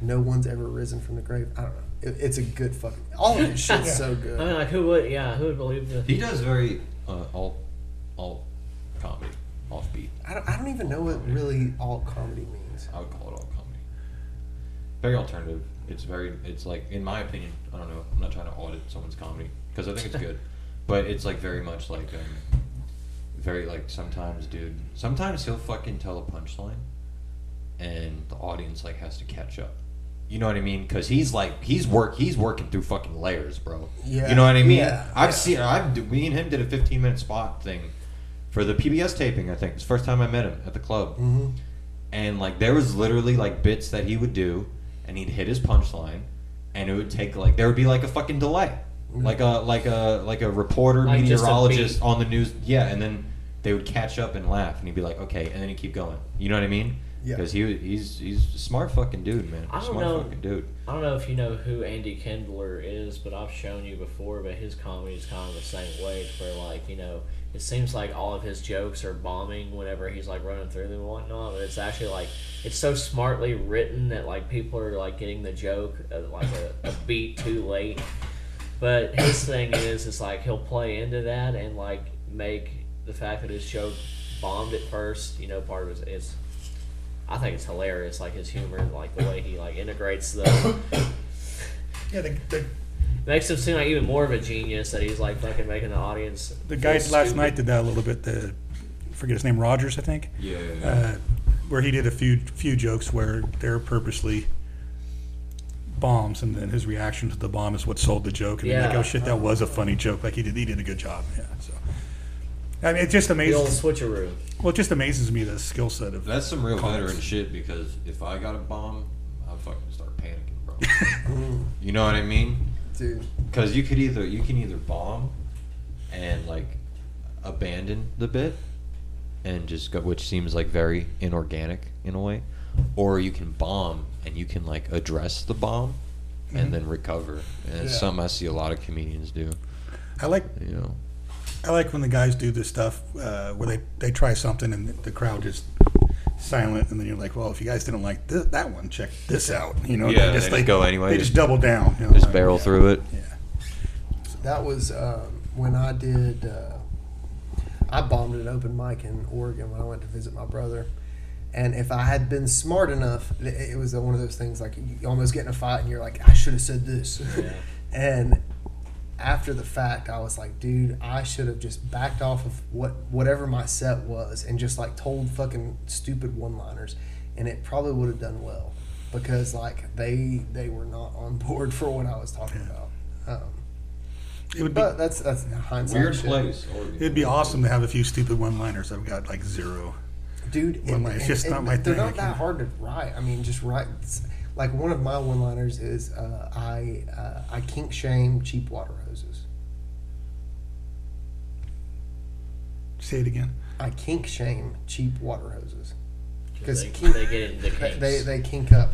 no one's ever risen from the grave. I don't know. It, it's a good fucking all of his shit's [laughs] Yeah. so good. I mean, like, who would? Yeah, who would believe this? He does very uh, all, all comedy, offbeat. I don't, I don't even know what really all comedy means. I would call it all comedy. Very alternative. It's very. It's like, in my opinion, I don't know. I'm not trying to audit someone's comedy because I think it's good, [laughs] but it's like very much like, um, very like sometimes, dude. Sometimes he'll fucking tell a punchline, and the audience like has to catch up. You know what I mean? Because he's like he's work he's working through fucking layers, bro. Yeah, You know what I mean? yeah, I've yeah. seen. I've me and him did a 15 minute spot thing for the PBS taping. I think it's the first time I met him at the club Mm-hmm. and like there was literally like bits that he would do and he'd hit his punchline and it would take like there would be like a fucking delay like a like a like a reporter Like just a meteorologist on the news yeah and then they would catch up and laugh and he'd be like okay and then he'd keep going you know what i mean Yeah. because he he's he's a smart fucking dude man I don't smart know. fucking dude I don't know if you know who Andy Kindler is, but I've shown you before. But his comedy is kind of the same way, where like you know, it seems like all of his jokes are bombing whenever he's like running through them and whatnot. But it's actually like it's so smartly written that like people are like getting the joke uh, like a, a beat too late. But his thing is, it's like he'll play into that and like make the fact that his joke bombed at first. You know, part of it is. I think it's hilarious, like his humor, like the way he like integrates the [coughs] Yeah, the, the, makes him seem like even more of a genius that he's like fucking making the audience. the feel guy last stupid. night did that a little bit. The I forget his name, Rogers, I think. yeah, yeah, yeah. uh, where he did a few few jokes where they're purposely bombs, and then his reaction to the bomb is what sold the joke. And yeah. like, oh shit, that was a funny joke. Like he did, he did a good job. Yeah. So, I mean, it just the old amazes. switcheroo. Well, it just amazes me the skill set of. that's some real comics. veteran shit because if i got a bomb i'd fucking start panicking bro [laughs] [laughs] you know what i mean Dude, because you could either you can either bomb and like abandon the bit and just go which seems like very inorganic in a way or you can bomb and you can like address the bomb and mm-hmm. then recover and it's Yeah. something i see a lot of comedians do I like you know I like when the guys do this stuff uh, where they, they try something and the crowd just silent, and then you're like, well, if you guys didn't like th- that one, check this out. You know, Yeah, they they just like, go anyway, They just- just double down. You know? just barrel through it Yeah. So that was um, when I did. Uh, I bombed an open mic in Oregon when I went to visit my brother, And if I had been smart enough, it, it was one of those things like you almost get in a fight and you're like, I should have said this. Yeah. [laughs] and after the fact, I was like, dude, I should have just backed off of what whatever my set was and just like told fucking stupid one-liners, and it probably would have done well because like they they were not on [laughs] board for what I was talking about. Um, It would be but that's that's hindsight. Weird shit. place. Oregon. it'd be awesome to have a few stupid one-liners. I've got like zero. dude. One line, it's just not my thing. They're thing, I not that hard to write. I mean, just write. Like one of my one-liners is, uh, "I uh, I kink shame cheap water hoses. Say it again. I kink shame cheap water hoses. 'Cause 'Cause they, kink- they get into [laughs] They, kinks. they they kink up,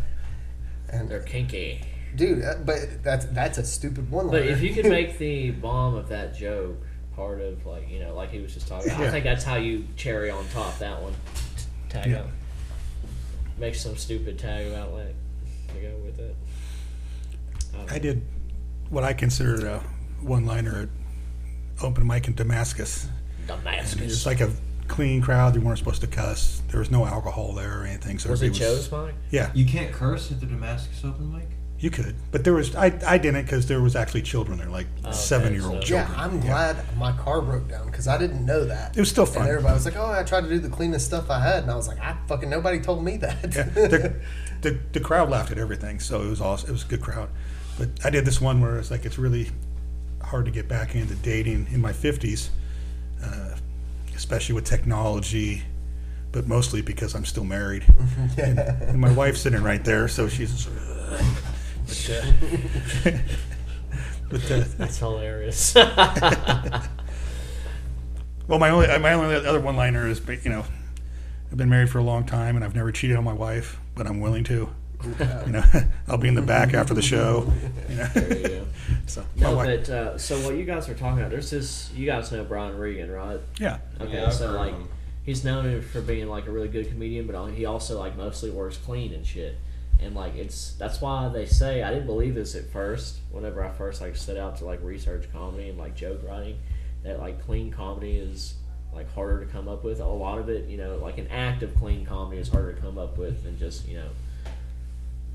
and They're kinky. dude, uh, but that's that's a stupid one. But if you could [laughs] make the bomb of that joke part of like you know like he was just talking, about, I Yeah. think that's how you cherry on top that one. Tag Yeah. out. Make some stupid tag outlet to go with it. don't I know. did what I considered a one-liner at open mic in Damascus. Damascus. It's like a clean crowd. You weren't supposed to cuss. There was no alcohol there or anything. So was it everybody Joe's mic? Yeah, You can't curse at the Damascus open mic. you could, but there was I, I didn't because there was actually children there, like Okay, seven-year-old so- yeah. I'm glad my car broke down because I didn't know that. It was still And fun. everybody was like, "Oh, I tried to do the cleanest stuff I had," and I was like, "I fucking nobody told me that." Yeah, the, the, the crowd laughed at everything, so it was awesome. It was a good crowd. But I did this one where it's like it's really hard to get back into dating in my fifties, uh, especially with technology, but mostly because I'm still married, [laughs] and, and my wife's sitting right there, so she's. [laughs] but, uh, but uh, That's hilarious. [laughs] well, my only my only other one liner is, you know, I've been married for a long time and I've never cheated on my wife, but I'm willing to. You know, [laughs] I'll be in the back after the show. [laughs] You know, there you go. so No, wife, but uh, so what you guys are talking about? There's this. You guys know Brian Regan, right? yeah, Okay, Yeah, so like him. he's known for being like a really good comedian, but he also like mostly works clean and shit. And like it's that's why they say I didn't believe this at first. Whenever I first like set out to like research comedy and like joke writing, that like clean comedy is like harder to come up with. A lot of it, you know, like an act of clean comedy is harder to come up with than just you know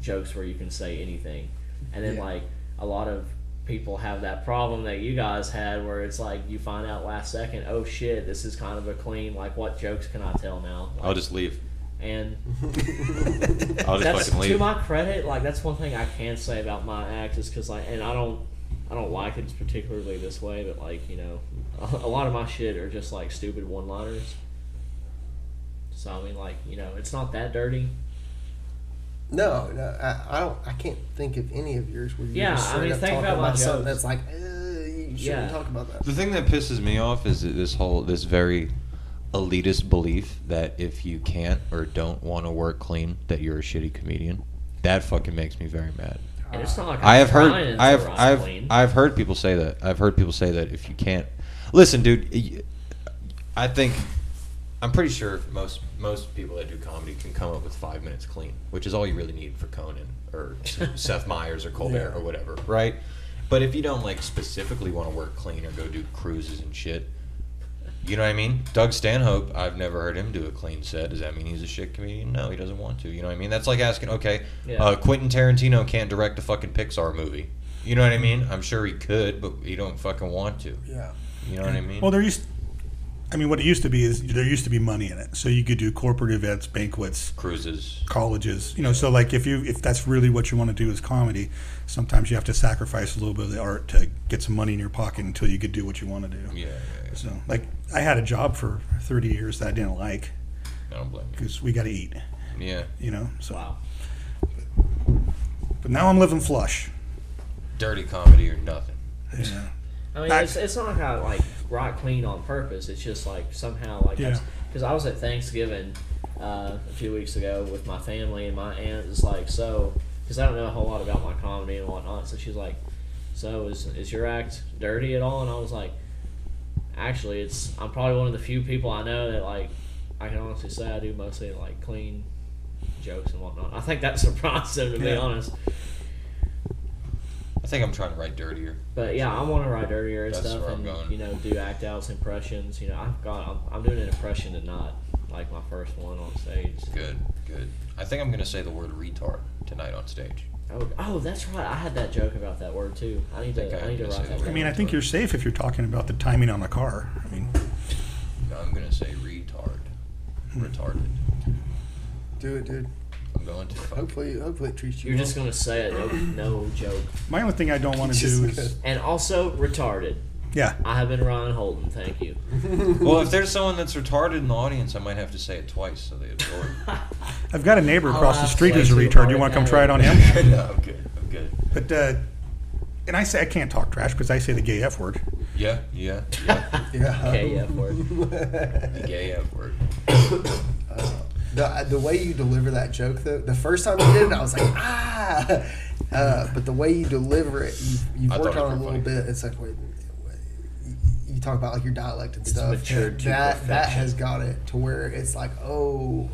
jokes where you can say anything. And then Yeah. like a lot of people have that problem that you guys had where it's like you find out last second, oh shit, this is kind of a clean like what jokes can I tell now? Like, I'll just leave. and [laughs] I'll just that's fucking to my credit. Like that's one thing I can say about my act is because like, and I don't, I don't like it particularly this way, but like you know, a, [laughs] a lot of my shit are just like stupid one-liners. So I mean, like you know, it's not that dirty. No, no, I, I don't. I can't think of any of yours where you Yeah, just I straight mean, up think talking about my about something jokes. that's like, uh, you shouldn't Yeah. talk about that. The thing that pisses me off is this whole this very elitist belief that if you can't or don't want to work clean, that you're a shitty comedian. That fucking makes me very mad. And it's not like I I'm have heard I have I've clean. I've heard people say that. I've heard people say that if you can't listen, dude. I think I'm pretty sure most most people that do comedy can come up with five minutes clean, which is all you really need for Conan or [laughs] Seth Meyers or Colbert Yeah. or whatever, right? But if you don't like specifically want to work clean or go do cruises and shit, you know what I mean? Doug Stanhope, I've never heard him do a clean set. Does that mean he's a shit comedian? No, he doesn't want to. You know what I mean? That's like asking, okay, Yeah. uh, Quentin Tarantino can't direct a fucking Pixar movie. You know what I mean? I'm sure he could, but he don't fucking want to. Yeah. You know what I mean? Well, there used, I mean, what it used to be is there used to be money in it, so you could do corporate events, banquets, Cruises. colleges. You know, so like if you if that's really what you want to do is comedy, sometimes you have to sacrifice a little bit of the art to get some money in your pocket until you could do what you want to do. Yeah, yeah, yeah. So, like, I had a job for 30 years that I didn't like I don't blame because we got to eat. Yeah. You know, so. wow. But now I'm living flush. Dirty comedy or nothing. Yeah. I mean, it's, it's not like I like write clean on purpose. It's just like somehow like Yeah. because I was at Thanksgiving uh, a few weeks ago with my family and my aunt is like so because I don't know a whole lot about my comedy and whatnot. So she's like, so is is your act dirty at all? And I was like, actually, it's I'm probably one of the few people I know that like I can honestly say I do mostly like clean jokes and whatnot. I think that [laughs] surprised them to be honest. I think I'm trying to write dirtier. But yeah, I want to write dirtier and stuff, and going. you know, do act outs, impressions. You know, I've got, I'm, I'm doing an impression tonight. like my first one on stage. Good, good. I think I'm gonna say the word retard tonight on stage. Oh, oh, that's right. I had that joke about that word too. I need to. I I need to write gonna that. say. I mean, I think you're safe if you're talking about the timing on the car. I mean, I'm gonna say retard. Retarded. Do it, dude. I'm going to. Hopefully, hopefully it treats you. You're well. just gonna say it. No, no joke. my only thing I don't want [laughs] to do is, And also retarded. yeah, I have been Ryan Holden. Thank you. [laughs] Well, if there's someone that's retarded in the audience, I might have to say it twice so they absorb. [laughs] I've got a neighbor across the have street who's a too retard. You want to come try it on have. him? no, I'm good. I'm good. But uh, and I say I can't talk trash because I say the gay f word. Yeah, yeah, yeah. Yeah. Okay, yeah, word. the gay F word. The, the way you deliver that joke, though, the first time you did it, I was like, [coughs] ah. Uh, but the way you deliver it, you've, you've I worked on it a little funny. bit. It's like, wait, wait, you- you talk about like your dialect and It's stuff. matured to that that has got it to where it's like, oh,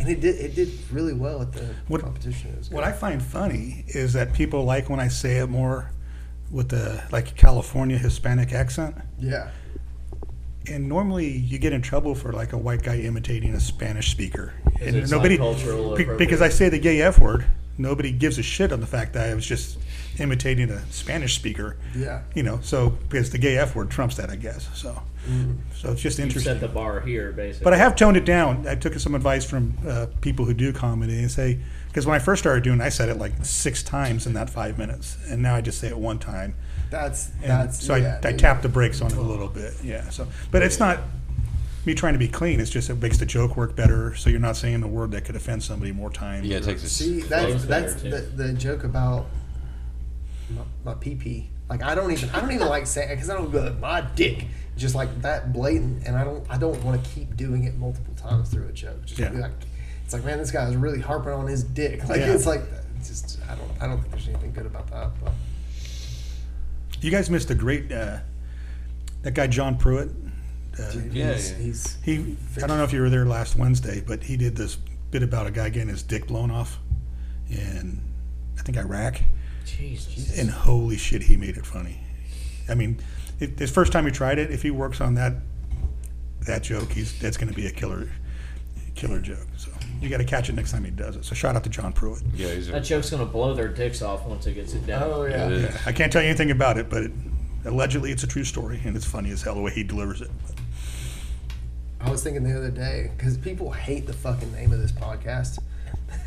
and it did it did really well at the What- competition. It was What. I find funny is that people like when I say it more with the like California Hispanic accent. yeah, And normally you get in trouble for like a white guy imitating a Spanish speaker. And nobody because I say the gay F word, nobody gives a shit on the fact that I was just imitating a Spanish speaker. yeah. You know, so because the gay F word trumps that, I guess. So, so it's just You interesting. set the bar here, basically. But I have toned it down. I took some advice from uh, people who do comedy and say, because when I first started doing, it, I said it like six times in that five minutes, and now I just say it one time. That's And that's so yeah, I, I dude. tap the brakes on it a little bit. Yeah. So, but it's not me trying to be clean. It's just it makes the joke work better. So you're not saying the word that could offend somebody more times. Yeah, it or- takes a See, that's that's the, the joke about my, my pee pee. Like I don't even I don't even like saying because I don't go like, my dick just like that blatant, and I don't I don't want to keep doing it multiple times through a joke. Just Yeah. be like, it's like man, this guy's really harping on his dick. [laughs] Like Yeah. it's like it's just I don't I don't think there's anything good about that. But You guys missed a great uh, that guy John Pruitt. Uh, Yeah, he's, yeah. he's he I don't know if you were there last Wednesday, but he did this bit about a guy getting his dick blown off in I think Iraq. Jesus. And holy shit, he made it funny. I mean, it, his first time he tried it, if he works on that that joke, he's that's going to be a killer killer joke. So you got to catch it next time he does it. So shout out to John Pruitt. Yeah, he's a, That joke's gonna blow their dicks off once it gets it down. oh yeah. it is. Yeah, I can't tell you anything about it, but it, allegedly it's a true story, and it's funny as hell the way he delivers it. I was thinking the other day because people hate the fucking name of this podcast. [laughs]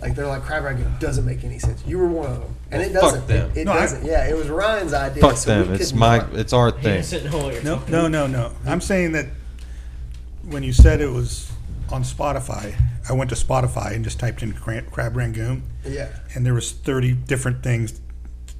like they're like crab rangoon doesn't make any sense. You were one of them, and Well, it fuck doesn't. them. It, it No, I- doesn't. yeah, it was Ryan's idea. Fuck so we them. It's could my. not- It's our thing. doesn't know what you're No, no, no, no. I'm saying that when you said it was on Spotify, I went to Spotify and just typed in cra- crab rangoon, Yeah, and there was 30 different things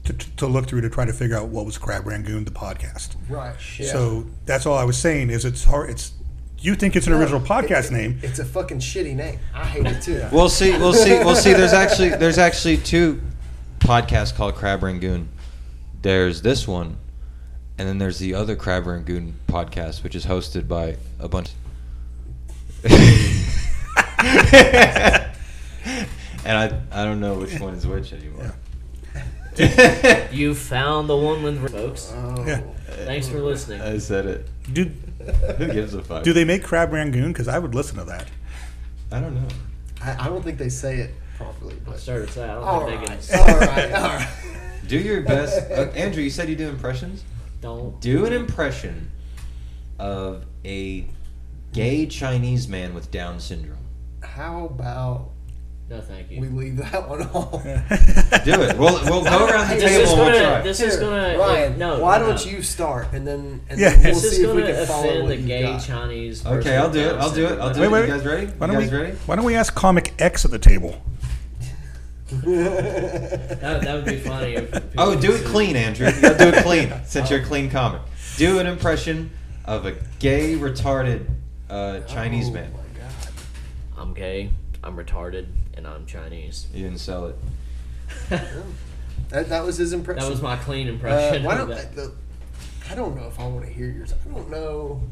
to, to look through to try to figure out what was crab rangoon, the podcast. right. Yeah. So that's all I was saying is it's hard. It's you think it's an No, original podcast it- name. It's a fucking shitty name. I hate it too. We'll see. We'll see. We'll see. There's actually there's actually two podcasts called Crab Rangoon. There's this one, and then there's the other Crab Rangoon podcast, which is hosted by a bunch. [laughs] and I I don't know which one is which anymore. about. You found the one with folks. Oh. Yeah. Thanks for listening. I said it. Do Who gives a fuck? do they make crab rangoon? Because I would listen to that. I don't know. I, I don't think they say it properly. I But started to say I don't all think right, they all can. right, all right. [laughs] Do your best, uh, Andrew. You said you do impressions. Don't. Do an impression of a gay Chinese man with Down syndrome. How about No, thank you. we leave that one off? Do it. We'll we'll go around the This this table is and we'll gonna. try. This is Here, gonna. Uh, Ryan. no. why no, don't no. you start and then and Yeah. then we'll This is see if we gonna can follow offend what the you gay got. Chinese. person Okay, I'll with do it. Down I'll do it. syndrome. I'll do Wait, it. wait, You guys ready? Why You don't guys we ready? Why don't we ask Comic X at the table? [laughs] That, that would be funny. If people Oh, do it could- clean, Andrew. You gotta do it clean, [laughs] since you're a clean comic. Do an impression of a gay, retarded uh, Chinese Oh, man. my God. I'm gay. I'm retarded, and I'm Chinese. You didn't sell it. [laughs] That, that was his impression. That was my clean Uh, impression. why of don't [laughs] that. the, I don't know if I want to hear yours. I don't know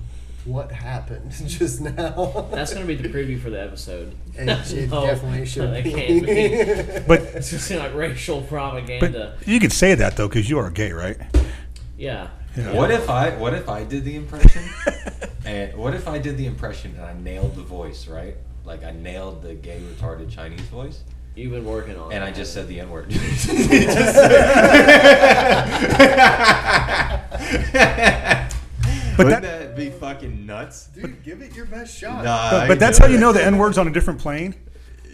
what happened [laughs] just now. That's gonna be the preview for the episode. It, it definitely should it be. can't be. But It's just like racial but propaganda. you could say that though because you are gay, right? yeah. Yeah. What if I? What if I did the impression? And what if I did the impression and I nailed the voice, right? Like I nailed the gay retarded Chinese voice, You've been working on. It. And it. I just said the N word. [laughs] But Wouldn't that- that be fucking nuts? Dude, give it your best shot. Nah, But, but that's do how you know the N word's on a different plane.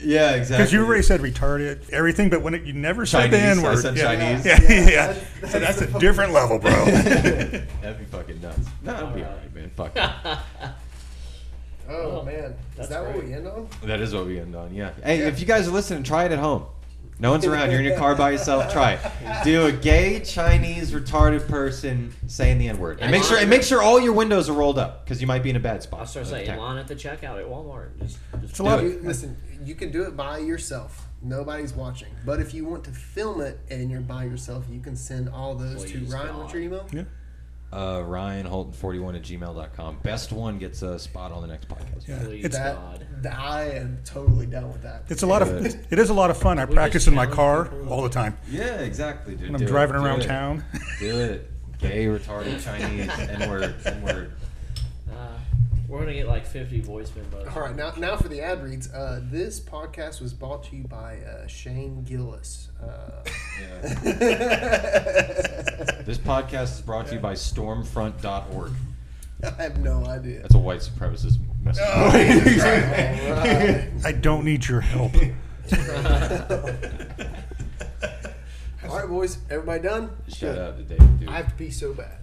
Yeah, exactly. Because you already said retarded, everything, but when it, you never said the Chinese, N I word. yeah. Chinese. Yeah, yeah, Yeah, yeah. that's- So that's that's a the different level, bro. [laughs] That'd be fucking [laughs] nuts. No, that'd be Alright. alright, man. Fuck it. [laughs] Oh man, is that's that what great. we end on? That is what we end on, yeah. Hey, Yeah. if you guys are listening, try it at home. No one's around. You're in your car by yourself. Try it. Do a gay Chinese retarded person saying the N word, and make sure and make sure all your windows are rolled up because you might be in a bad spot. I'll start saying town. in line at the checkout at Walmart. Just, just It's Do it. You- listen, you can do it by yourself. Nobody's watching. But if you want to film it and you're by yourself, you can send all those Please, to Ryan. God. What's your email? Yeah. Uh, Ryan Holton 41 at gmail.com. Best one gets a spot on the next podcast. Yeah. Please, It's, That, God. I am totally down with that. it's a lot of Good. it is a lot of fun. I We practice in my car people. all the time Yeah, exactly, dude. when I'm Do it. driving Do around it. town. Do it. Gay, retarded, Chinese, N word, N word. We're gonna get like 50 voice memos. All right, now now for the ad reads. Uh, this podcast was brought to you by uh, Shane Gillis. Uh, [laughs] This podcast is brought to you by Stormfront.org. I have no idea. That's a white supremacist message. All right. [laughs] I don't need your help. [laughs] All right, boys. Everybody done? Shout out to David, dude. I have to pee so bad.